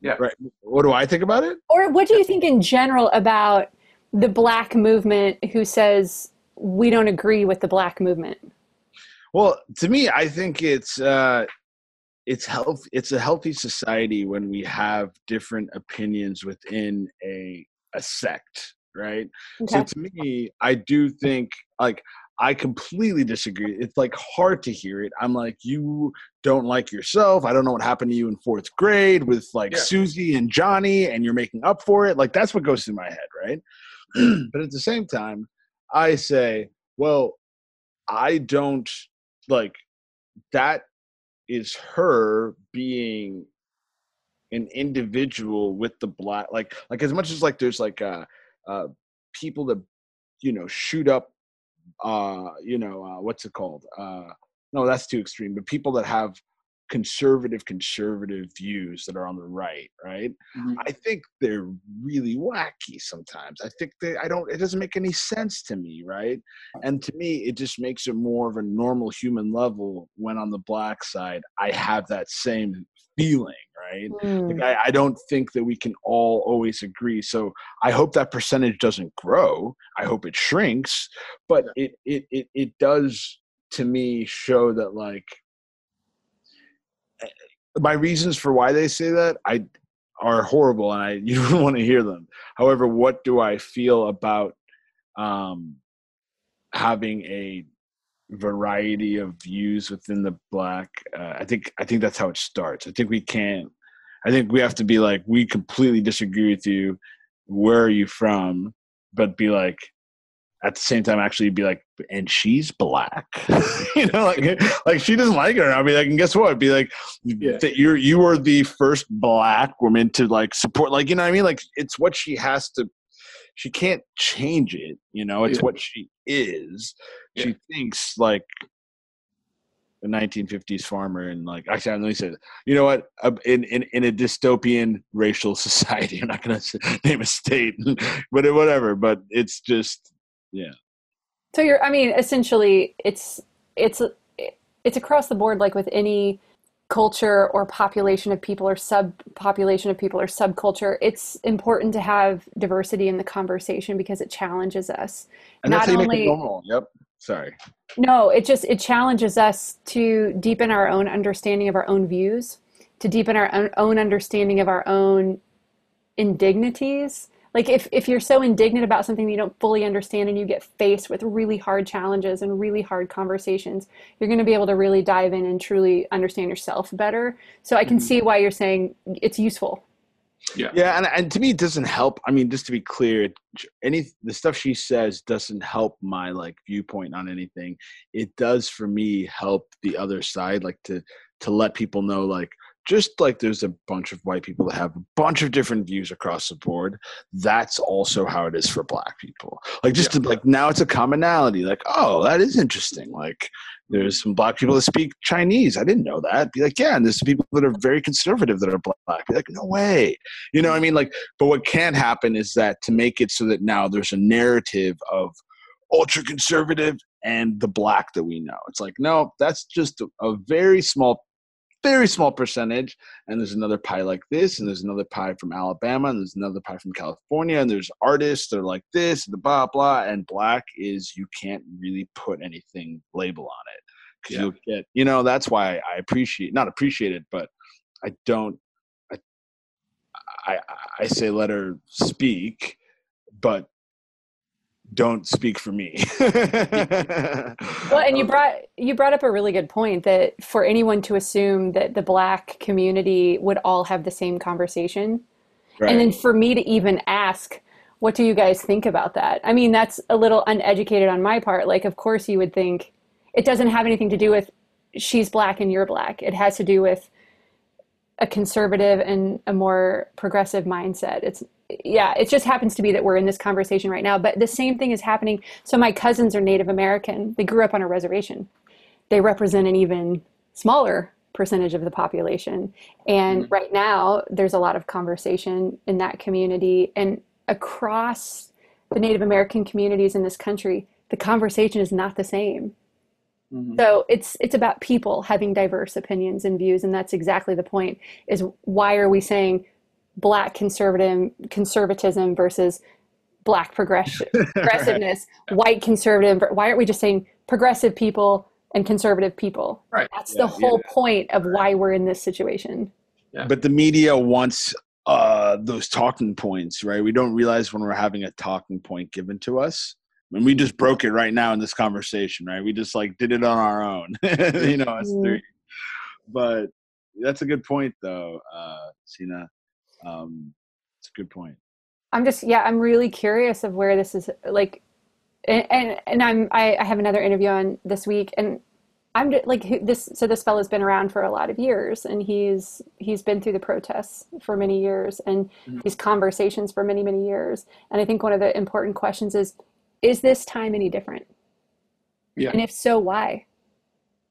Yeah, right. What do I think about it? Or what do you think in general about the black movement who says we don't agree with the black movement? Well, to me, I think it's uh, it's health. It's a healthy society when we have different opinions within a a sect, right? So to me, I do think like I completely disagree. It's like hard to hear it. I'm like, you don't like yourself. I don't know what happened to you in fourth grade with like Yeah. Susie and Johnny, and you're making up for it. Like that's what goes through my head, right? but at the same time, I say, well, I don't like that is her being an individual with the black like like as much as like there's like uh uh people that you know shoot up uh you know uh what's it called? Uh no that's too extreme but people that have conservative conservative views that are on the right right? Mhm. i think they're really wacky sometimes. I think they i don't it doesn't make any sense to me right. And to me it just makes it more of a normal human level when on the black side i have that same feeling right? Hmm. like I, I don't think that we can all always agree. So i hope that percentage doesn't grow. I hope it shrinks. But it it it, it does to me show that like eh, my reasons for why they say that i are horrible and i you don't want to hear them. However what do i feel about um having a variety of views within the black uh, i think i think that's how it starts. I think we can't i think we have to be like we completely disagree with you. Where are you from? But be like at the same time actually be like and she's black. You know like like she doesn't like her. I'll be like and guess what? Be like Yeah. that you're you are the first black woman to like support like you know what i mean? Like it's what she has to she can't change it you know it's Yeah. what she is Yeah. she thinks like a 1950s farmer and like actually let me say that. you know what Uh, in, in in a dystopian racial society i'm not gonna name a state but it, whatever but it's just yeah. So you're, I mean, essentially, it's it's it's across the board, like with any culture or population of people or subpopulation of people or subculture. It's important to have diversity in the conversation because it challenges us. and Not that's how you make only- normal yep sorry No, it just it challenges us to deepen our own understanding of our own views, to deepen our own understanding of our own indignities. Like if if you're so indignant about something that you don't fully understand and you get faced with really hard challenges and really hard conversations, you're going to be able to really dive in and truly understand yourself better. So I can Mhm. see why you're saying it's useful. yeah yeah and, and to me it doesn't help i mean just to be clear any the stuff she says doesn't help my like viewpoint on anything it does for me help the other side like to to let people know like just like there's a bunch of white people that have a bunch of different views across the board. That's also how it is for black people. Like just Yeah. to, like now it's a commonality like oh that is interesting. Like there's some black people that speak chinese. I didn't know that. Be like yeah and there's some people that are very conservative that are black. Be like no way. You know what i mean? Like but what can happen is that to make it so that now there's a narrative of ultra conservative and the black that we know. It's like no that's just a, a very small very small percentage and there's another pie like this and there's another pie from alabama and there's another pie from california and there's artists that are like this and the blah blah and black is you can't really put anything label on it. Because Yeah. you'll get you know that's why i appreciate not appreciate it but i don't i i, I say let her speak but don't speak for me Well, and you um, brought you brought up a really good point that for anyone to assume that the black community would all have the same conversation, Right. and then for me to even ask, what do you guys think about that? I mean, that's a little uneducated on my part. Like, of course, you would think it doesn't have anything to do with she's black and you're black. It has to do with a conservative and a more progressive mindset. It's yeah, it just happens to be that we're in this conversation right now, but the same thing is happening. So my cousins are Native American. They grew up on a reservation. They represent an even smaller percentage of the population. And right now there's a lot of conversation in that community and across the Native American communities in this country, the conversation is not the same. Mhm. So it's it's about people having diverse opinions and views, and that's exactly the point. Is why are we saying black conservative conservatism versus black progression progressiveness, white conservative? Why aren't we just saying progressive people and conservative people? Right. That's Yeah, the whole yeah. point of why we're in this situation. but the media wants uh those talking points right we don't realize when we're having a talking point given to us and we just broke it right now in this conversation right we just like did it on our own you know us Mhm. three but that's a good point though uh sina um it's a good point I'm just yeah, I'm really curious of where this is like, and and, and I'm I, I have another interview on this week, and I'm like who- this. So this fellow's been around for a lot of years, and he's he's been through the protests for many years, and Mhm. these conversations for many many years. And I think one of the important questions is, is this time any different? Yeah. And if so, why?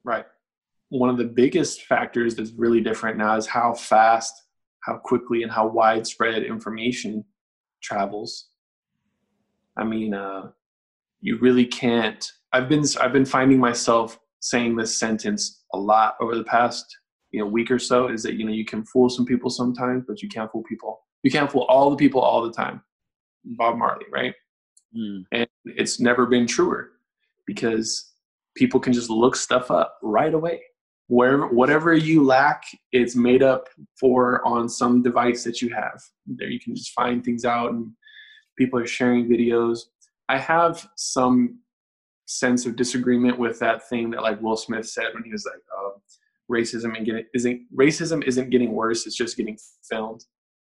Right. One of the biggest factors that's really different now is how fast, how quickly, and how widespread information travels. I mean, uh, you really can't. I've been I've been finding myself saying this sentence a lot over the past you know week or so. Is that you know you can fool some people sometimes, but you can't fool people. You can't fool all the people all the time. Bob Marley, right? Mm. and it's never been truer because people can just look stuff up right away wherever whatever you lack it's made up for on some device that you have. There you can just find things out and people are sharing videos. I have some sense of disagreement with that thing that like will smith said when he was like uh, racism and getting isn't racism isn't getting worse it's just getting filmed.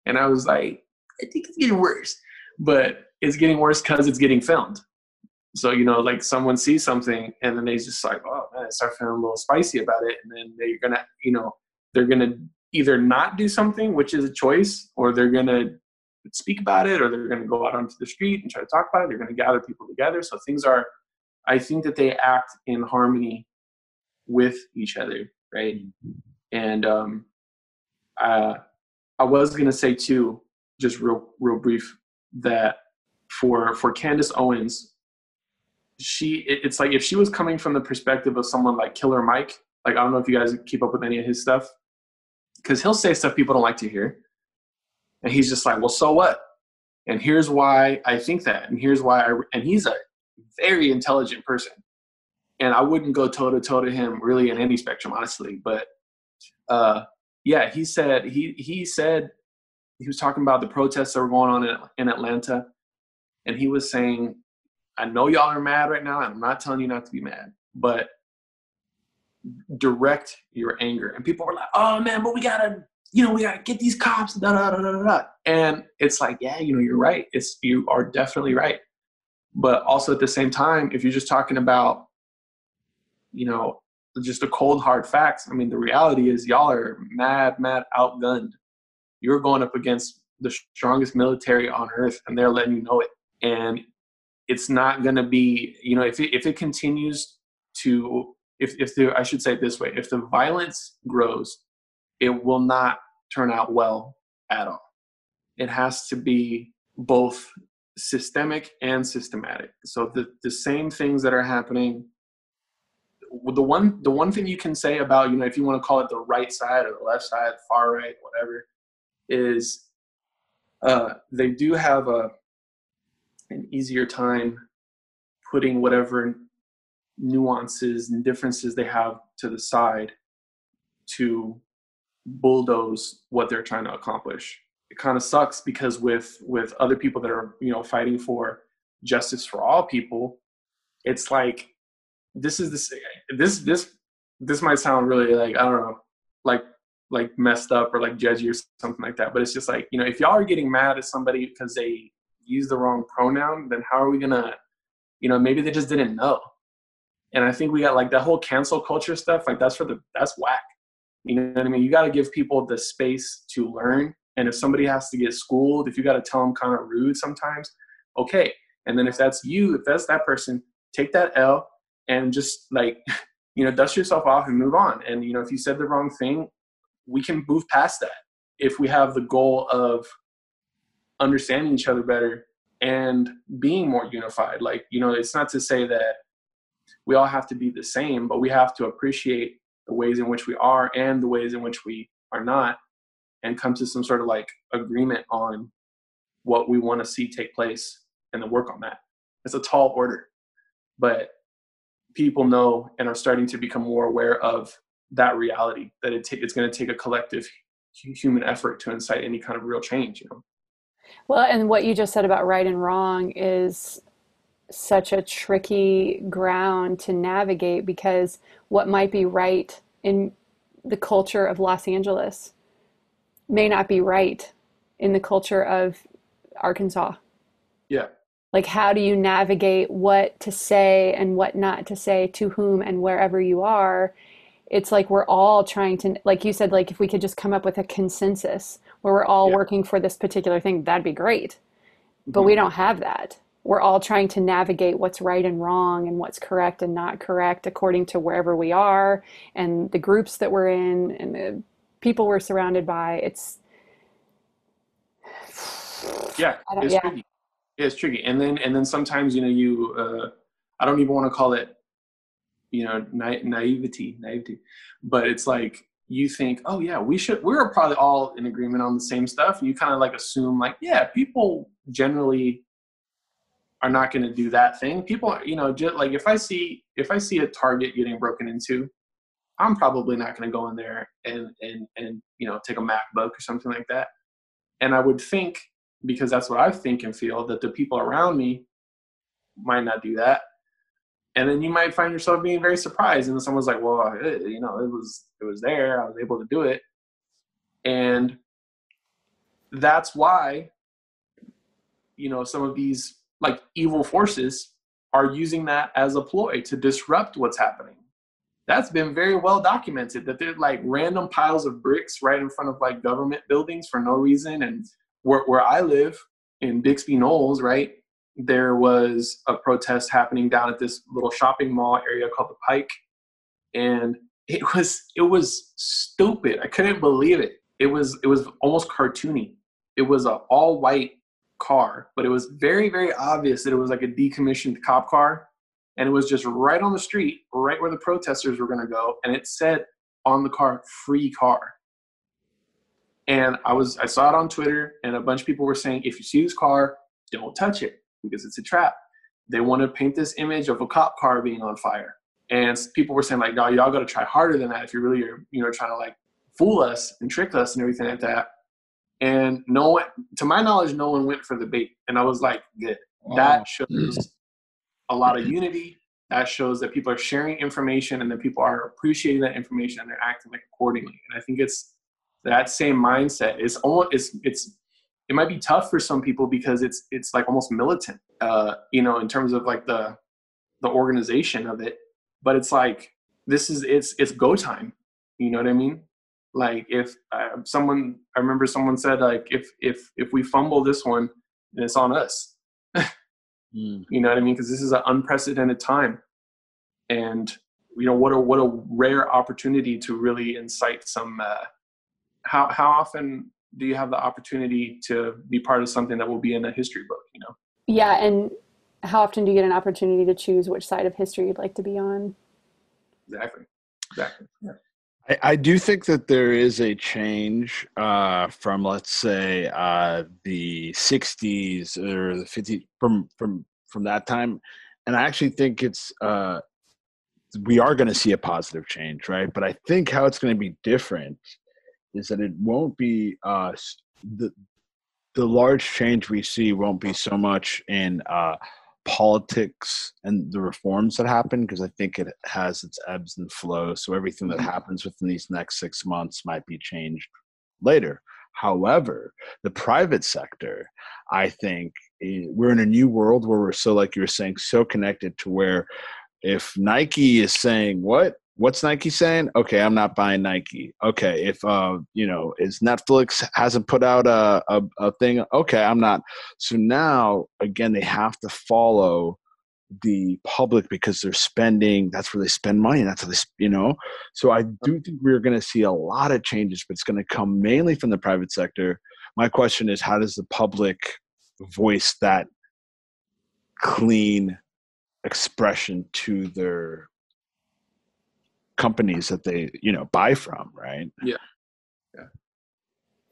And i was like i think it's getting worse. But it's getting worse because it's getting filmed. So you know, like someone sees something and then they just like, oh man, I start feeling a little spicy about it, and then they're gonna, you know, they're gonna either not do something, which is a choice, or they're gonna speak about it, or they're gonna go out onto the street and try to talk about it. They're gonna gather people together. So things are, I think that they act in harmony with each other, right? And um, uh, I was gonna say too, just real, real brief, that for for Candace Owens, she it's like if she was coming from the perspective of someone like Killer Mike, like I don't know if you guys keep up with any of his stuff, because he'll say stuff people don't like to hear, and he's just like, well, so what? And here's why I think that, and here's why I, and he's a very intelligent person, and I wouldn't go toe to toe to him really in any spectrum, honestly, but uh, yeah, he said he he said he was talking about the protests that were going on in, in Atlanta, and he was saying, "I know y'all are mad right now. I'm not telling you not to be mad, but direct your anger." And people were like, "Oh man, but we gotta, you know, we gotta get these cops." Da da da da da. da." And it's like, yeah, you know, you're right. It's you are definitely right, but also at the same time, if you're just talking about, you know, just a cold hard facts. I mean, the reality is y'all are mad, mad outgunned. You're going up against the strongest military on earth, and they're letting you know it. And it's not going to be, you know, if it, if it continues to, if if the I should say it this way, if the violence grows, it will not turn out well at all. It has to be both systemic and systematic. So the the same things that are happening the one the one thing you can say about you know if you want to call it the right side or the left side far right whatever is uh, they do have a an easier time putting whatever nuances and differences they have to the side to bulldoze what they're trying to accomplish it kind of sucks because with with other people that are you know fighting for justice for all people it's like this is this this this this might sound really like I don't know, like like messed up or like judgy or something like that. But it's just like you know, if y'all are getting mad at somebody because they use the wrong pronoun, then how are we gonna, you know, maybe they just didn't know. And I think we got like that whole cancel culture stuff. Like that's for the that's whack. You know what I mean? You got to give people the space to learn. And if somebody has to get schooled, if you got to tell them kind of rude sometimes, okay. And then if that's you, if that's that person, take that L and just like you know dust yourself off and move on and you know if you said the wrong thing we can move past that if we have the goal of understanding each other better and being more unified. Like you know it's not to say that we all have to be the same but we have to appreciate the ways in which we are and the ways in which we are not and come to some sort of like agreement on what we want to see take place and then work on that. It's a tall order but people know and are starting to become more aware of that reality that it t- it's going to take a collective human effort to incite any kind of real change you know well and what you just said about right and wrong is such a tricky ground to navigate because what might be right in the culture of Los Angeles may not be right in the culture of Arkansas. Yeah. Like how do you navigate what to say and what not to say to whom and wherever you are? It's like we're all trying to like you said like if we could just come up with a consensus where we're all yeah. working for this particular thing that'd be great but mm-hmm. we don't have that we're all trying to navigate what's right and wrong and what's correct and not correct according to wherever we are and the groups that we're in and the people we're surrounded by it's yeah it's yeah. tricky it's tricky and then and then sometimes you know you uh, i don't even want to call it you know na- naivety naivety but it's like you think oh yeah we should we're probably all in agreement on the same stuff and you kind of like assume like yeah people generally are not going to do that thing people you know just like if i see if i see a target getting broken into i'm probably not going to go in there and and and you know take a macbook or something like that and i would think because that's what I think and feel that the people around me might not do that. And then you might find yourself being very surprised, and someone's like, "Well, it, you know, it was it was there. I was able to do it," and that's why, you know, some of these like evil forces are using that as a ploy to disrupt what's happening. That's been very well documented. That they're like random piles of bricks right in front of like government buildings for no reason, and where, where I live in Bixby Knolls, right, there was a protest happening down at this little shopping mall area called the Pike, and it was it was stupid. I couldn't believe it. It was it was almost cartoony. It was a all white car, but it was very very obvious that it was like a decommissioned cop car, and it was just right on the street, right where the protesters were going to go, and it said on the car "free car." And I was I saw it on Twitter, and a bunch of people were saying, if you see this car, don't touch it because it's a trap. They want to paint this image of a cop car being on fire, and people were saying like, no, y'all got to try harder than that if you really are, you know, trying to like fool us and trick us and everything like that. And no one, to my knowledge, no one went for the bait, and I was like, good. That shows mm-hmm. a lot of unity. That shows that people are sharing information, and that people are appreciating that information, and they're acting like accordingly. And I think it's that same mindset It's almost it's it's it might be tough for some people because it's it's like almost militant uh you know in terms of like the the organization of it but it's like this is it's it's go time. You know what I mean? Like if uh, someone, I remember someone said like if if if we fumble this one, then it's on us. mm. You know what I mean? Because this is an unprecedented time, and you know what a what a rare opportunity to really incite some. Uh, how how often do you have the opportunity to be part of something that will be in a history book? You know. Yeah, and how often do you get an opportunity to choose which side of history you'd like to be on? Exactly. Exactly. Yeah. I, I do think that there is a change uh, from, let's say, uh, the '60s or the '50s from from from that time, and I actually think it's uh, we are going to see a positive change, right? But I think how it's going to be different is that it won't be uh, the the large change we see won't be so much in uh, politics and the reforms that happen because I think it has its ebbs and flows. So everything that mm-hmm. happens within these next six months might be changed later. However, the private sector, I think eh, we're in a new world where we're so, like you were saying, so connected to where if Nike is saying, What? What's Nike saying? Okay, I'm not buying Nike. Okay, if uh, you know, is Netflix hasn't put out a, a, a thing? Okay, I'm not. So now again, they have to follow the public because they're spending. That's where they spend money. That's how they, you know. So I do think we're going to see a lot of changes, but it's going to come mainly from the private sector. My question is, how does the public voice that clean expression to their companies that they you know buy from right? Yeah. Yeah.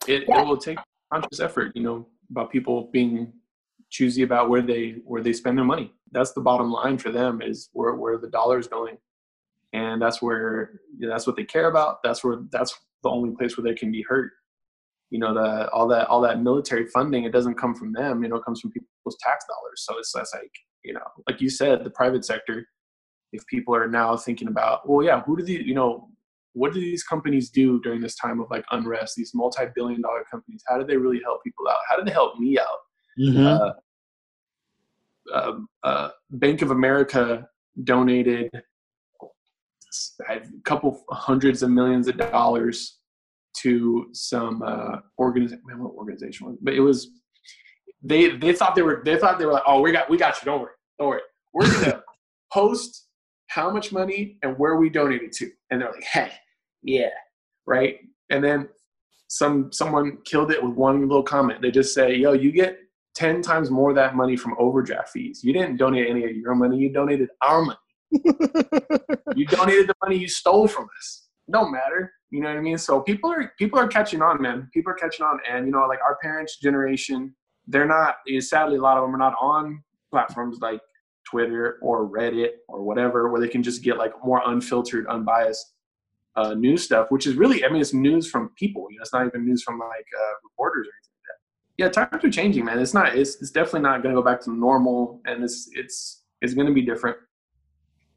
It, yeah. it will take conscious effort you know about people being choosy about where they where they spend their money. That's the bottom line for them is where where the dollar is going. And that's where you know, that's what they care about. That's where that's the only place where they can be hurt. You know the all that all that military funding it doesn't come from them. You know it comes from people's tax dollars. So it's, it's like you know like you said the private sector if people are now thinking about, well, yeah, who do the, you know, what do these companies do during this time of like unrest? These multi-billion dollar companies, how do they really help people out? How do they help me out? Mm-hmm. Uh, uh, uh, Bank of America donated a couple hundreds of millions of dollars to some uh, organization. What organization was? It? But it was they they thought they were they thought they were like, oh, we got we got you. Don't worry, don't worry. We're gonna host how much money and where we donated to. And they're like, hey, yeah, right? And then some someone killed it with one little comment. They just say, yo, you get 10 times more of that money from overdraft fees. You didn't donate any of your money, you donated our money. you donated the money you stole from us. Don't matter. You know what I mean? So people are people are catching on, man. People are catching on. And you know, like our parents' generation, they're not sadly a lot of them are not on platforms like Twitter or Reddit or whatever, where they can just get like more unfiltered, unbiased uh, news stuff, which is really, I mean, it's news from people. You know, it's not even news from like uh, reporters or anything like that. Yeah, times are changing, man. It's not. It's, it's definitely not going to go back to normal, and it's it's it's going to be different.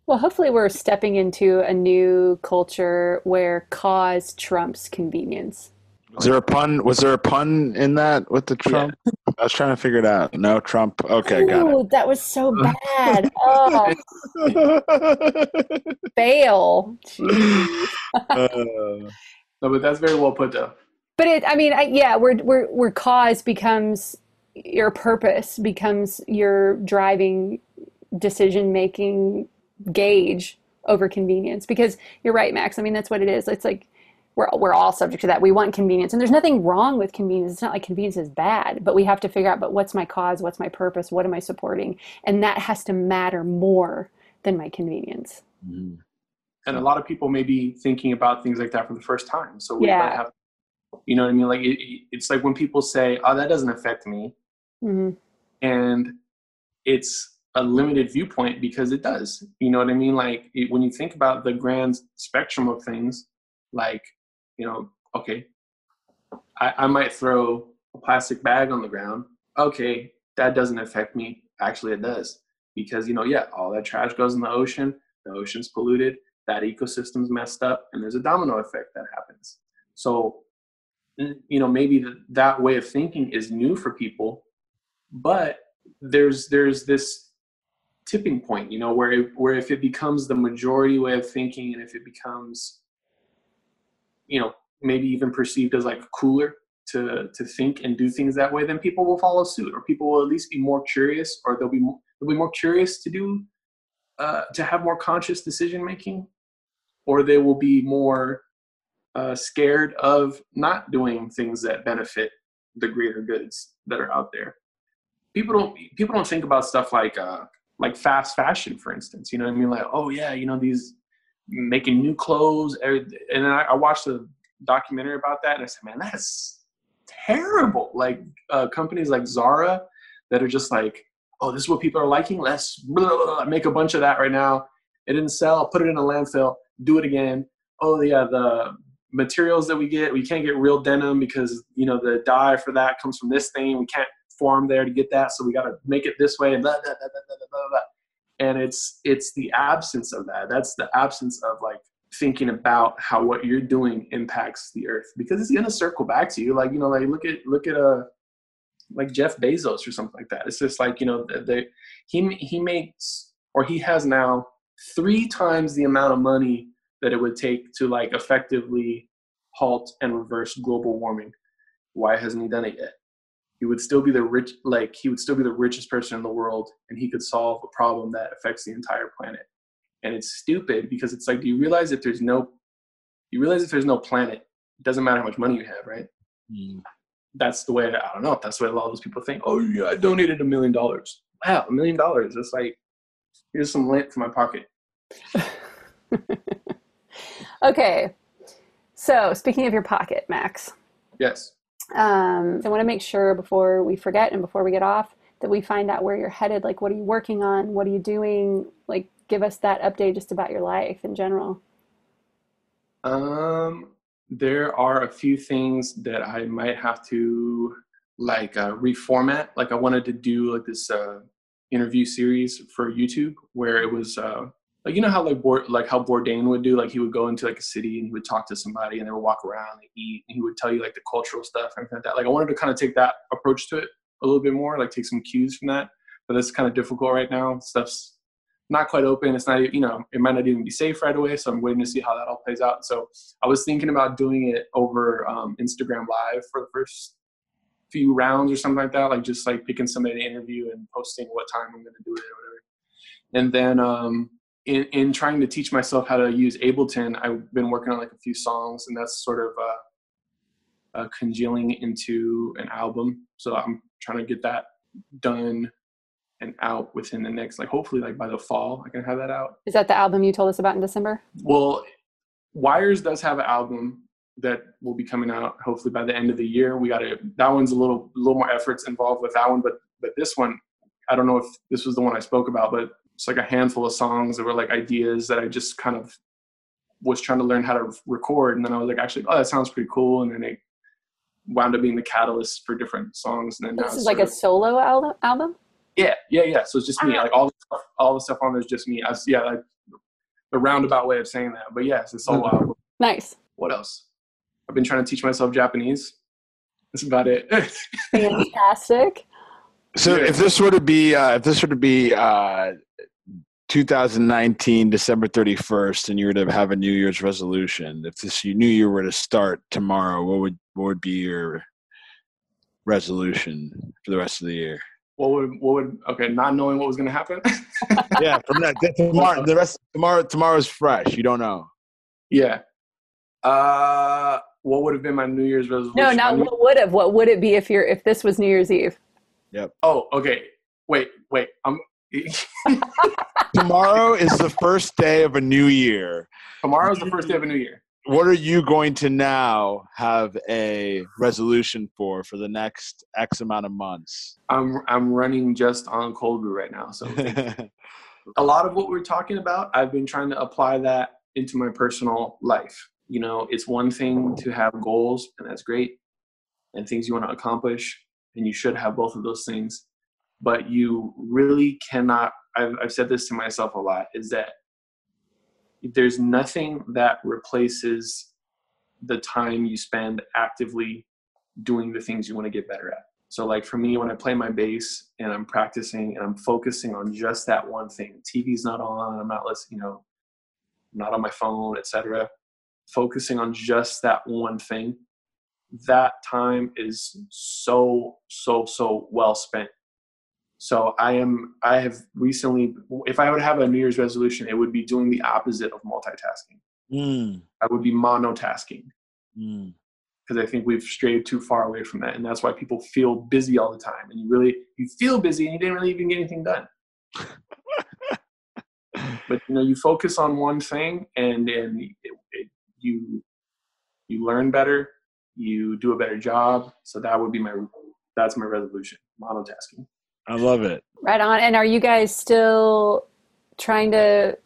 Well, hopefully, we're stepping into a new culture where cause trumps convenience. Was there a pun? Was there a pun in that with the Trump? Yeah. I was trying to figure it out. No Trump. Okay, Ooh, got it. That was so bad. Oh, fail. uh, no, but that's very well put though. But it, I mean, I, yeah, where where where cause becomes your purpose becomes your driving decision making gauge over convenience because you're right Maxx i mean that's what it is it's like we're, we're all subject to that. We want convenience. And there's nothing wrong with convenience. It's not like convenience is bad, but we have to figure out, but what's my cause? What's my purpose? What am I supporting? And that has to matter more than my convenience. Mm-hmm. And a lot of people may be thinking about things like that for the first time. So we yeah. might have, you know what I mean? Like it, it's like when people say, oh, that doesn't affect me. Mm-hmm. And it's a limited viewpoint because it does. You know what I mean? Like it, when you think about the grand spectrum of things, like you know, okay, I, I might throw a plastic bag on the ground. Okay, that doesn't affect me. Actually, it does because you know, yeah, all that trash goes in the ocean. The ocean's polluted. That ecosystem's messed up, and there's a domino effect that happens. So, you know, maybe that way of thinking is new for people, but there's there's this tipping point, you know, where it, where if it becomes the majority way of thinking, and if it becomes, you know, maybe even perceived as like cooler to to think and do things that way, then people will follow suit, or people will at least be more curious, or they'll be more, they'll be more curious to do uh, to have more conscious decision making, or they will be more uh, scared of not doing things that benefit the greater goods that are out there. People don't people don't think about stuff like uh, like fast fashion, for instance. You know I mean? Like, oh yeah, you know these making new clothes, and I, I watched a documentary about that, and I said, man, that's terrible. Like uh, companies like Zara that are just like, oh, this is what people are liking. Let's blah, blah, blah, make a bunch of that right now. It didn't sell. Put it in a landfill. Do it again. Oh yeah, the materials that we get, we can't get real denim because you know the dye for that comes from this thing. We can't farm there to get that, so we got to make it this way and blah, blah, blah, blah, blah, blah, blah. And it's it's the absence of that. That's the absence of like thinking about how what you're doing impacts the earth because it's gonna circle back to you. Like you know, like look at look at a uh, like Jeff Bezos or something like that. It's just like you know, the, the he he makes or he has now three times the amount of money that it would take to like effectively halt and reverse global warming. Why hasn't he done it yet? He would still be the rich, like he would still be the richest person in the world, and he could solve a problem that affects the entire planet. And it's stupid because it's like, do you realize if there's no, you realize if there's no planet, it doesn't matter how much money you have, right? Mm. That's the way. I don't know. That's the way a lot of those people think. Oh yeah, I donated a million dollars. Wow, a million dollars. It's like here's some lint for my pocket. Okay. So, speaking of your pocket, Maxx. Yes. Um, I want to make sure before we forget and before we get off that we find out where you're headed. Like, what are you working on? What are you doing? Like, give us that update just about your life in general. Um, there are a few things that I might have to like uh, reformat. Like, I wanted to do like this uh, interview series for YouTube where it was uh, like you know how like Bour- like how Bourdain would do? Like he would go into like a city and he would talk to somebody and they would walk around and eat and he would tell you like the cultural stuff and like that. Like I wanted to kind of take that approach to it a little bit more like take some cues from that but that's kind of difficult right now. Stuff's not quite open. It's not you know it might not even be safe right away so I'm waiting to see how that all plays out. So I was thinking about doing it over um, Instagram live for the first few rounds or something like that like just like picking somebody to interview and posting what time I'm going to do it or whatever. And then um, in, in trying to teach myself how to use Ableton, I've been working on like a few songs, and that's sort of uh, uh, congealing into an album. So I'm trying to get that done and out within the next, like hopefully, like by the fall, I can have that out. Is that the album you told us about in December? Well, Wires does have an album that will be coming out hopefully by the end of the year. We got to that one's a little a little more efforts involved with that one, but but this one, I don't know if this was the one I spoke about, but it's like a handful of songs that were like ideas that I just kind of was trying to learn how to record. And then I was like, actually, oh, that sounds pretty cool. And then it wound up being the catalyst for different songs. And then this is like a solo album. Album. Yeah, yeah, yeah. So it's just me. Ah. Like all the stuff, all the stuff on there is just me. I, yeah, like the roundabout way of saying that. But yeah, it's a solo album. Nice. What else? I've been trying to teach myself Japanese. That's about it. Fantastic. So if this were to be, uh, if this were to be uh, 2019 December 31st and you were to have a New Year's resolution, if this you New Year were to start tomorrow, what would what would be your resolution for the rest of the year? What would what would okay? Not knowing what was going to happen. yeah, from that tomorrow, the rest tomorrow tomorrow's fresh. You don't know. Yeah. Uh, what would have been my New Year's resolution? No, not what would have. What would it be if you're if this was New Year's Eve? Yep. Oh, okay. Wait, wait. I'm Tomorrow is the first day of a new year. Tomorrow is the first day of a new year. What are you going to now have a resolution for for the next X amount of months? I'm I'm running just on cold brew right now. So a lot of what we're talking about, I've been trying to apply that into my personal life. You know, it's one thing to have goals, and that's great, and things you want to accomplish, and you should have both of those things but you really cannot I've, I've said this to myself a lot is that there's nothing that replaces the time you spend actively doing the things you want to get better at So like for me, when I play my bass and I'm practicing and I'm focusing on just that one thing, TV's not on, I'm not listening, you know, not on my phone, etc. Focusing on just that one thing, that time is so so so well spent. So I am I have recently, if I would have a New Year's resolution, it would be doing the opposite of multitasking. Mm, I would be monotasking mm. because I think we've strayed too far away from that, and that's why people feel busy all the time. And you really you feel busy and you didn't really even get anything done. but you know, you focus on one thing, and and it, it, you you learn better, you do a better job. So that would be my that's my resolution: monotasking. I love it. Right on. And are you guys still trying to?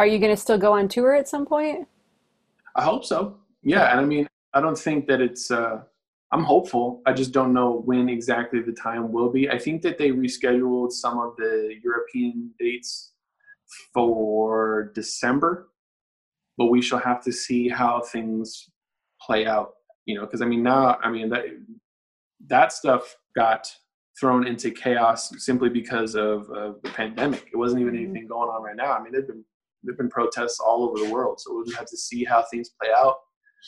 Are you going to still go on tour at some point? I hope so. Yeah, and I mean, I don't think that it's. Uh, I'm hopeful. I just don't know when exactly the time will be. I think that they rescheduled some of the European dates for December, but we shall have to see how things play out. You know, because I mean, now I mean that that stuff got thrown into chaos simply because of, of the pandemic. It wasn't even anything going on right now. I mean, there've been there've been protests all over the world, so we'll just have to see how things play out.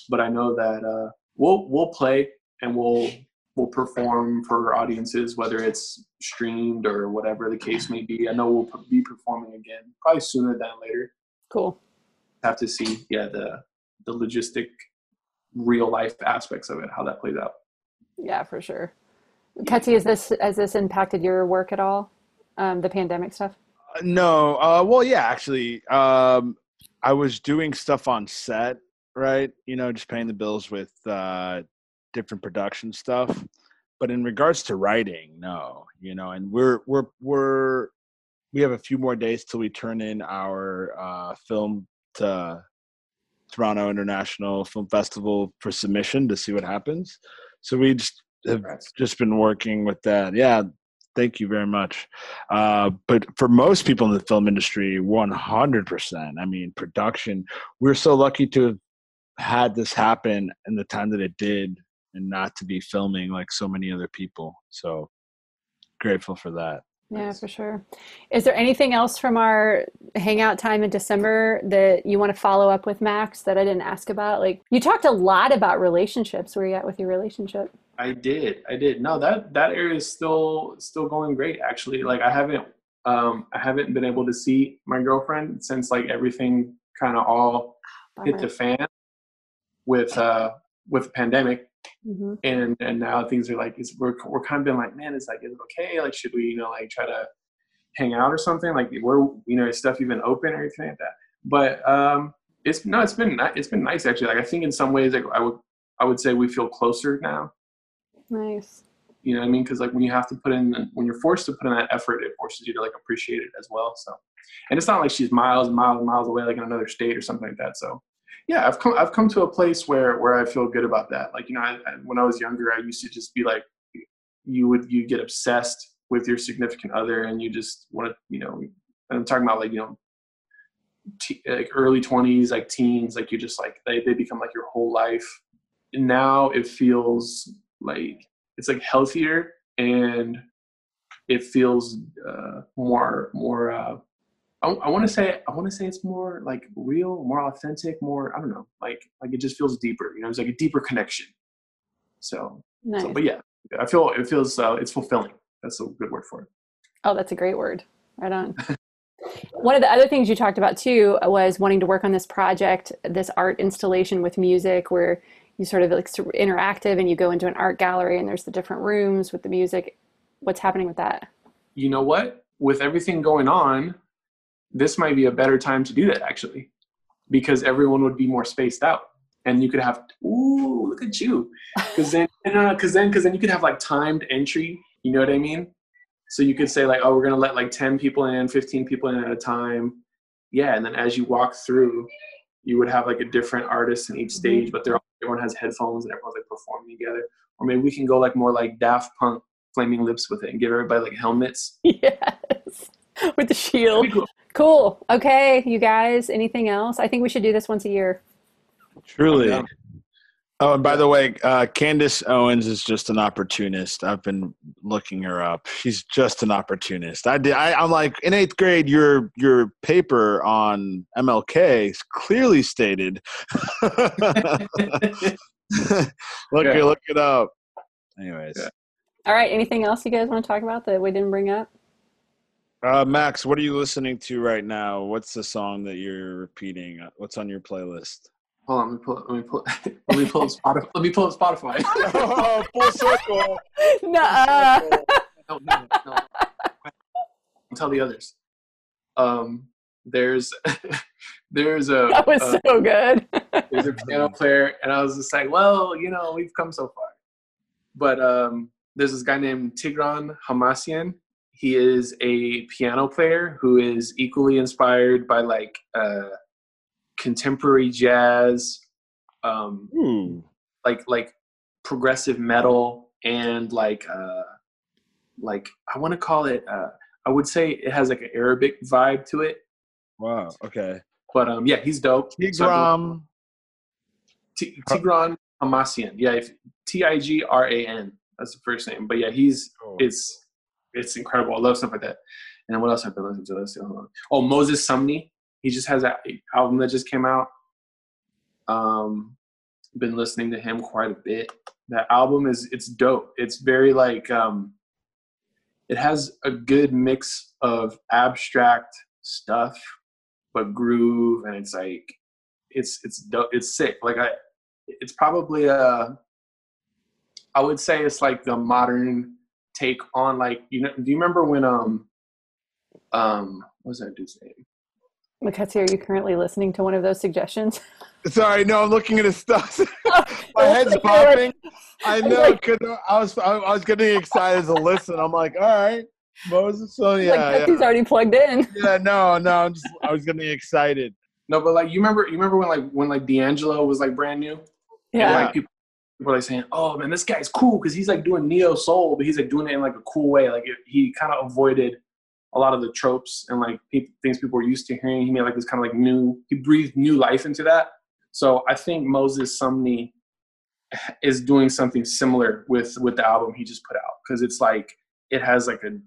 But I know that uh, we'll we'll play and we'll we'll perform for audiences, whether it's streamed or whatever the case may be. I know we'll be performing again, probably sooner than later. Cool. Have to see, yeah, the the logistic, real life aspects of it, how that plays out. Yeah, for sure. Ketsy, has this has this impacted your work at all? Um, the pandemic stuff. Uh, No, uh, well, yeah, actually, um, I was doing stuff on set, right? You know, just paying the bills with uh, different production stuff. But in regards to writing, no, you know, and we're we're we're we have a few more days till we turn in our uh, film to Toronto International Film Festival for submission to see what happens. So we just have Congrats. just been working with that. Yeah, thank you very much. Uh, but for most people in the film industry, 100%. I mean, production, we're so lucky to have had this happen in the time that it did and not to be filming like so many other people. So grateful for that. Yeah, for sure. Is there anything else from our hangout time in December that you want to follow up with, Maxx, that I didn't ask about? Like, you talked a lot about relationships. Where are you at with your relationship? I did. I did. No, that that area is still still going great actually. Like I haven't um I haven't been able to see my girlfriend since like everything kind of all hit the fan with uh with the pandemic Mhm. and and now things are like it's we're we're kind of been like man it's like is it okay like should we you know like try to hang out or something like we're you know is stuff even open or anything like that but um it's no it's been it's been nice actually like I think in some ways like I would I would say we feel closer now Nice. you know what I mean? Because like when you have to put in, when you're forced to put in that effort, it forces you to like appreciate it as well. So, and it's not like she's miles and miles and miles away, like in another state or something like that. So, yeah, I've come, I've come to a place where where I feel good about that. Like you know, I, I, when I was younger, I used to just be like, you would you get obsessed with your significant other, and you just want to, you know, I'm talking about like you know, t- like early twenties, like teens, like you just like they they become like your whole life. And now it feels like it's like healthier and it feels uh, more more uh, I, I want to say I want to say it's more like real, more authentic, more I don't know, like like it just feels deeper. You know, it's like a deeper connection. So, Nice. so but yeah, I feel it feels uh, it's fulfilling. That's a good word for it. Oh, that's a great word. Right on. One of the other things you talked about too was wanting to work on this project, this art installation with music, where you sort of like interactive and you go into an art gallery and there's the different rooms with the music. What's happening with that? You know what? With everything going on, this might be a better time to do that actually, because everyone would be more spaced out, and you could have ooh look at you, because then because uh, then because then you could have like timed entry. You know what I mean? So you could say like, oh, we're gonna let like ten people in, fifteen people in at a time. Yeah, and then as you walk through, you would have like a different artist in each mm-hmm. stage, but they're all, everyone has headphones and everyone's like performing together. Or maybe we can go like more like Daft Punk, Flaming Lips with it, and give everybody like helmets. Yes. With the shield. Cool. Cool. Okay, you guys, anything else? I think we should do this once a year. Truly. Yeah. Oh, and by the way, uh, Candace Owens is just an opportunist. I've been looking her up. She's just an opportunist. I did. I, I'm like in eighth grade. Your your paper on MLK is clearly stated. look Yeah. it look it up. Anyways, Yeah. All right. Anything else you guys want to talk about that we didn't bring up? Uh, Maxx, what are you listening to right now? What's the song that you're repeating? Uh, What's on your playlist? Hold on, let me pull. Let me pull. Let me pull up Spotify. Let me pull up Spotify. oh, full circle. Nuh-uh. no, no, no. I'll tell the others. Um, there's there's a That was uh, so good. there's a piano player, and I was just like, well, you know, we've come so far. But um, there's this guy named Tigran Hamasyan. He is a piano player who is equally inspired by like uh, contemporary jazz, um, Ooh. like like progressive metal, and like uh, like I want to call it. Uh, I would say it has like an Arabic vibe to it. Wow. Okay. But um, yeah, he's dope. So I Tigram. T- Tigran Hamasyan. Yeah, T I G R A N. That's the first name. But yeah, he's Oh. it's it's incredible. I love stuff like that. And what else I've been listening to? Let's see. Oh, Moses Sumney. He just has that album that just came out. Um, been listening to him quite a bit. That album is it's dope. It's very like um, it has a good mix of abstract stuff, but groove, and it's like it's it's dope. It's sick. Like I, it's probably a. I would say it's like the modern take on like you know. Do you remember when um, um, what was that dude's name? Mackenzie, are you currently listening to one of those suggestions? Sorry, no, I'm looking at his stuff. My head's like popping. I know. like- 'cause I was I, I was getting excited to listen. I'm like, all right, Moses. So Like yeah, Betsy's yeah, already plugged in. yeah. No, no. I'm just I was getting excited. No, but like you remember, you remember when like when like D'Angelo was like brand new. And, Yeah. like people, people were like saying, "Oh man, this guy's cool because he's like doing neo soul, but he's like doing it in like a cool way. Like it, he kind of avoided a lot of the tropes and like pe- things people were used to hearing. He made like this kind of like new. He breathed new life into that. So I think Moses Sumney is doing something similar with with the album he just put out because it's like it has like a,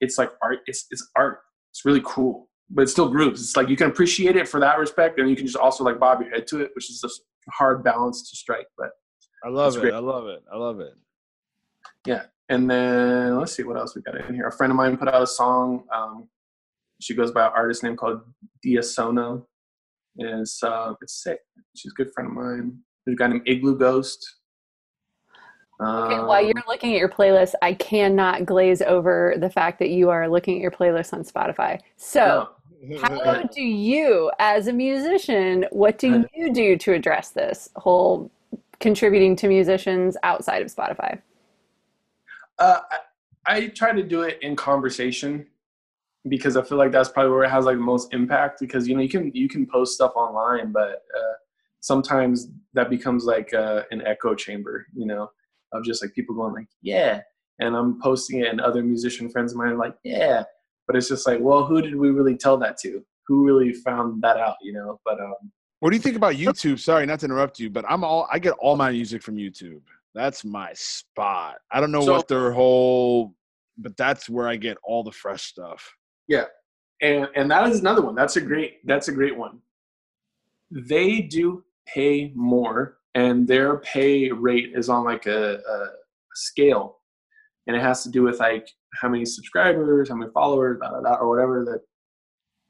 it's like art. It's it's art. It's really cool, but it still grooves. It's like you can appreciate it for that respect, and you can just also like bob your head to it, which is a hard balance to strike. But I love That's it. great. I love it. I love it. Yeah. And then let's see what else we got in here. A friend of mine put out a song. Um, she goes by an artist name called Dia Sono. And it's uh, it's sick. She's a good friend of mine. There's a guy named Iglooghost. Okay, Um, while you're looking at your playlist, I cannot glaze over the fact that you are looking at your playlist on Spotify. So, no, how do you, as a musician, what do you do to address this whole contributing to musicians outside of Spotify? Uh, I, try to do it in conversation because I feel like that's probably where it has like the most impact. Because you know you can you can post stuff online, but uh, sometimes that becomes like uh, an echo chamber. You know, of just like people going like, yeah, and I'm posting it, and other musician friends of mine are like, yeah, but it's just like, well, who did we really tell that to? Who really found that out? You know, but um, What do you think about YouTube? Sorry, not to interrupt you, but I'm all I get all my music from YouTube. That's my spot. I don't know So- what their whole, but that's where I get all the fresh stuff. Yeah, and and that is another one that's a great that's a great one they do pay more and their pay rate is on like a, a scale and it has to do with like how many subscribers how many followers blah, blah, blah, or whatever the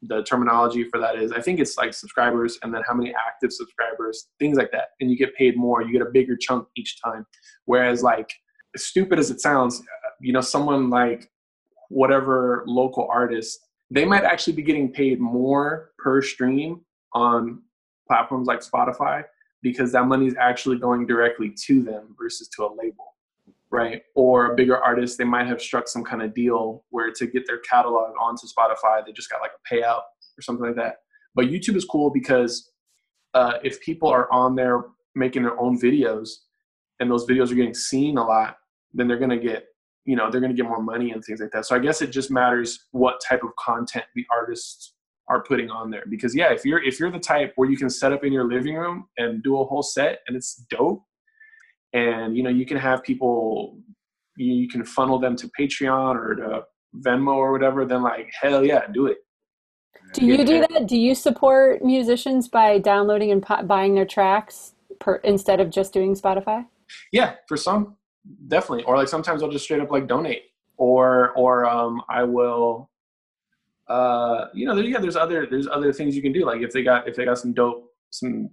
the terminology for that is i think it's like subscribers and then how many active subscribers things like that. And you get paid more you get a bigger chunk each time. Whereas like as stupid as it sounds uh, you know someone like whatever local artist they might actually be getting paid more per stream on platforms like Spotify because that money is actually going directly to them versus to a label, right? Or a bigger artist, they might have struck some kind of deal where to get their catalog onto Spotify, they just got like a payout or something like that. But YouTube is cool because uh, if people are on there making their own videos and those videos are getting seen a lot, then they're going to get you know they're going to get more money and things like that so i guess it just matters what type of content the artists are putting on there because yeah if you're if you're the type where you can set up in your living room and do a whole set and it's dope and you know you can have people you, can funnel them to patreon or to venmo or whatever then like hell yeah do it. Do you do that? Do you support musicians by downloading and pu- buying their tracks per, instead of just doing spotify? Yeah for some definitely. Or like sometimes i'll just straight up like donate. Or or um i will uh you know there, yeah there's other there's other things you can do. Like if they got if they got some dope some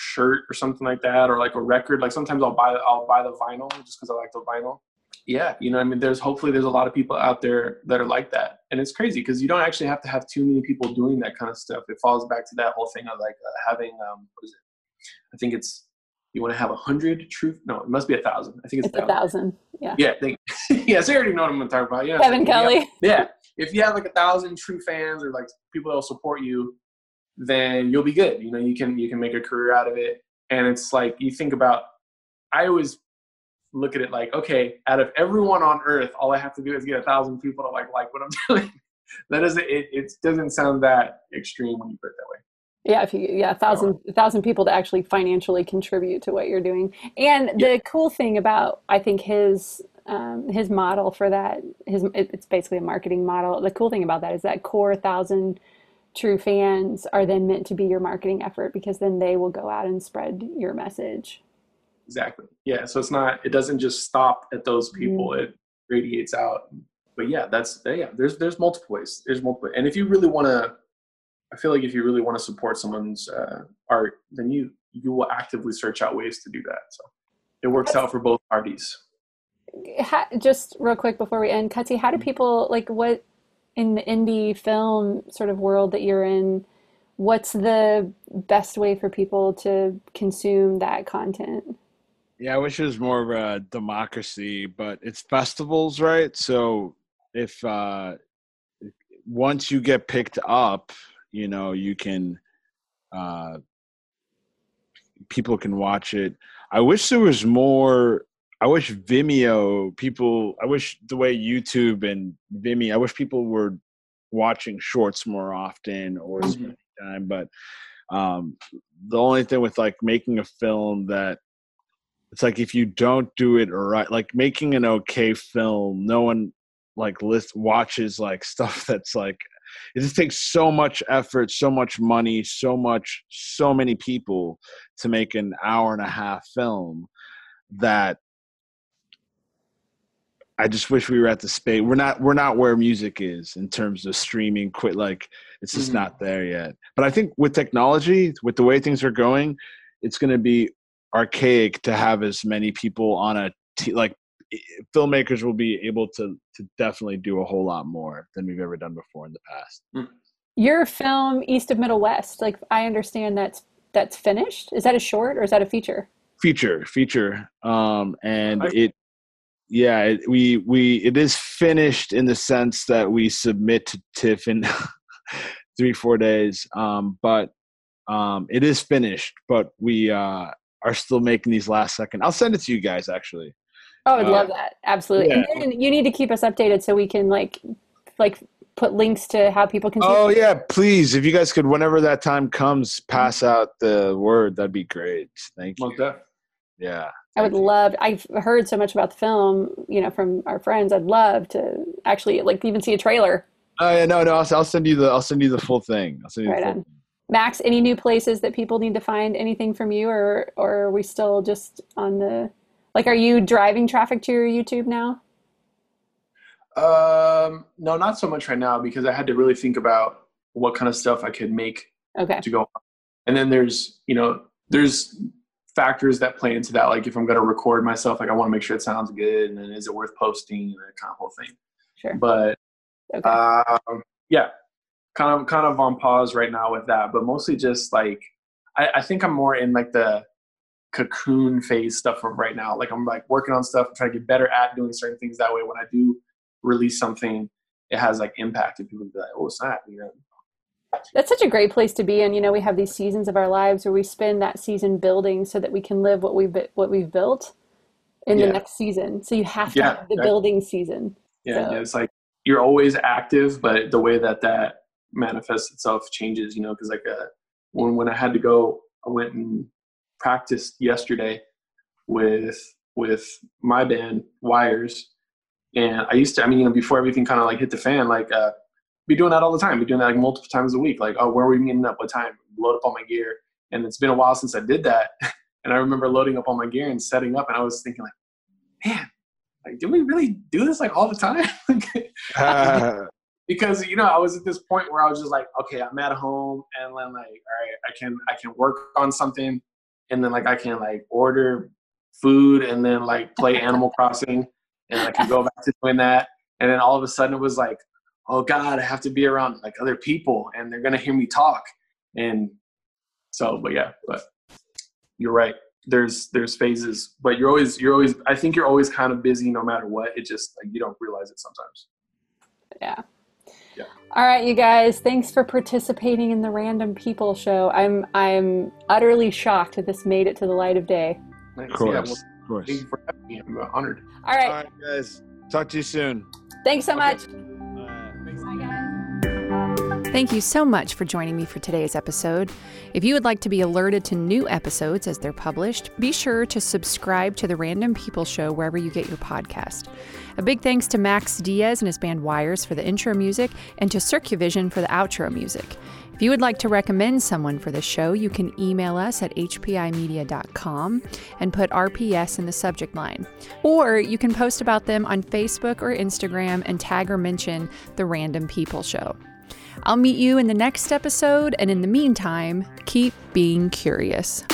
shirt or something like that or like a record like sometimes i'll buy i'll buy the vinyl just because i like the vinyl. Yeah you know i mean there's hopefully there's a lot of people out there that are like that and it's crazy because you don't actually have to have too many people doing that kind of stuff. It falls back to that whole thing of like uh, having um what is it? I think it's you want to have a hundred true no it must be a thousand. I think it's, it's a thousand yeah. Yeah think, yes i already know what i'm gonna talk about yeah. Kevin kelly. Yeah, yeah if you have like a thousand true fans or like people that will support you then you'll be good. You know you can you can make a career out of it. And it's like you think about i always look at it like okay out of everyone on earth all i have to do is get a thousand people to like like what i'm doing. That doesn't it, it doesn't sound that extreme when you put it that way. Yeah if you yeah a thousand a thousand people to actually financially contribute to what you're doing. And the yeah. cool thing about i think his um, his model for that his it's basically a marketing model. The cool thing about that is that core thousand true fans are then meant to be your marketing effort because then they will go out and spread your message. Exactly. Yeah so it's not it doesn't just stop at those people. Mm-hmm. it radiates out. But yeah that's yeah there's there's multiple ways. There's multiple and if you really want to i feel like if you really want to support someone's uh, art then you you will actively search out ways to do that. So it works out for both parties. Just real quick before we end, Cutsy, how do mm-hmm. people like what in the indie film sort of world that you're in? What's the best way for people to consume that content? Yeah, I wish it was more of a democracy, but it's festivals, right? So if uh, once you get picked up, you know, you can uh, people can watch it. I wish there was more I wish Vimeo people. I wish the way YouTube and Vimeo. I wish people were watching shorts more often or mm-hmm. time. But um, the only thing with like making a film that it's like if you don't do it right, like making an okay film, no one like list watches like stuff that's like it just takes so much effort, so much money, so much, so many people to make an hour and a half film that I just wish we were at the space. We're not. We're not where music is in terms of streaming. Quit like it's just mm-hmm. not there yet. But I think with technology, with the way things are going, it's going to be archaic to have as many people on a t- like filmmakers will be able to to definitely do a whole lot more than we've ever done before in the past. Mm. Your film East of Middle West, like I understand that's that's finished. Is that a short or is that a feature? Feature, feature. Um, and I, it yeah, it, we we it is finished in the sense that we submit to TIFF in three four days. Um, but um, it is finished, but we uh, are still making these last second. I'll send it to you guys actually. Oh, I'd uh, love that. Absolutely. Yeah. And then you need to keep us updated so we can like like put links to how people can. Oh yeah, please! If you guys could, whenever that time comes, pass out the word. That'd be great. Thank you. Well, yeah. I would love. I've heard so much about the film, you know, from our friends. I'd love to actually like even see a trailer. Oh yeah, no, no. I'll, I'll send you the. I'll send you the full thing. I'll send you right the full on. Maxx, any new places that people need to find anything from you, or or are we still just on the? Like, are you driving traffic to your YouTube now? Um, no, not so much right now because I had to really think about what kind of stuff I could make okay. to go. On. And then there's, you know, there's factors that play into that. Like if I'm going to record myself, like I want to make sure it sounds good, and then is it worth posting, and that kind of whole thing. Sure. But okay. um, yeah, kind of kind of on pause right now with that, but mostly just like I, I think I'm more in like the cocoon phase stuff from right now. Like I'm like working on stuff, I'm trying to get better at doing certain things that way. When I do release something, it has like impact, and people be like, "Oh snap!" You know, that's such a great place to be and You know, we have these seasons of our lives where we spend that season building so that we can live what we've what we've built in yeah. the next season. So you have to yeah, have the building season. Yeah, so. yeah, it's like you're always active, but the way that that manifests itself, changes. You know, because like uh, when when I had to go, I went and practiced yesterday with with my band Wires, and I used to. I mean, you know, before everything kind of like hit the fan, like uh, be doing that all the time. Be doing that like multiple times a week. Like, oh, where are we meeting up? What time? Load up all my gear. And it's been a while since I did that. and I remember loading up all my gear and setting up, and I was thinking like, man, like, do we really do this like all the time? because you know, I was at this point where I was just like, okay, I'm at home, and then like, all right, I can I can work on something, and then like I can like order food, and then like play Animal Crossing, and I can go back to doing that, and then all of a sudden it was like, oh God, I have to be around like other people, and they're gonna hear me talk, and so, but yeah, but you're right. There's there's phases, but you're always you're always I think you're always kind of busy no matter what. It just like you don't realize it sometimes. Yeah. Yeah. All right, you guys. Thanks for participating in the Random People Show. I'm I'm utterly shocked that this made it to the light of day. Nice. Of course. Yeah, well, of course. Thank you for having me. I'm honored. All right. All right, guys. Talk to you soon. Thanks so okay. much. Thank you so much for joining me for today's episode. If you would like to be alerted to new episodes as they're published, be sure to subscribe to the Random People Show wherever you get your podcast. A big thanks to Maxx Diaz and his band Wires for the intro music and to Circuvision for the outro music. If you would like to recommend someone for the show, you can email us at hpimedia.com and put RPS in the subject line. Or you can post about them on Facebook or Instagram and tag or mention the Random People Show. I'll meet you in the next episode, and in the meantime, keep being curious.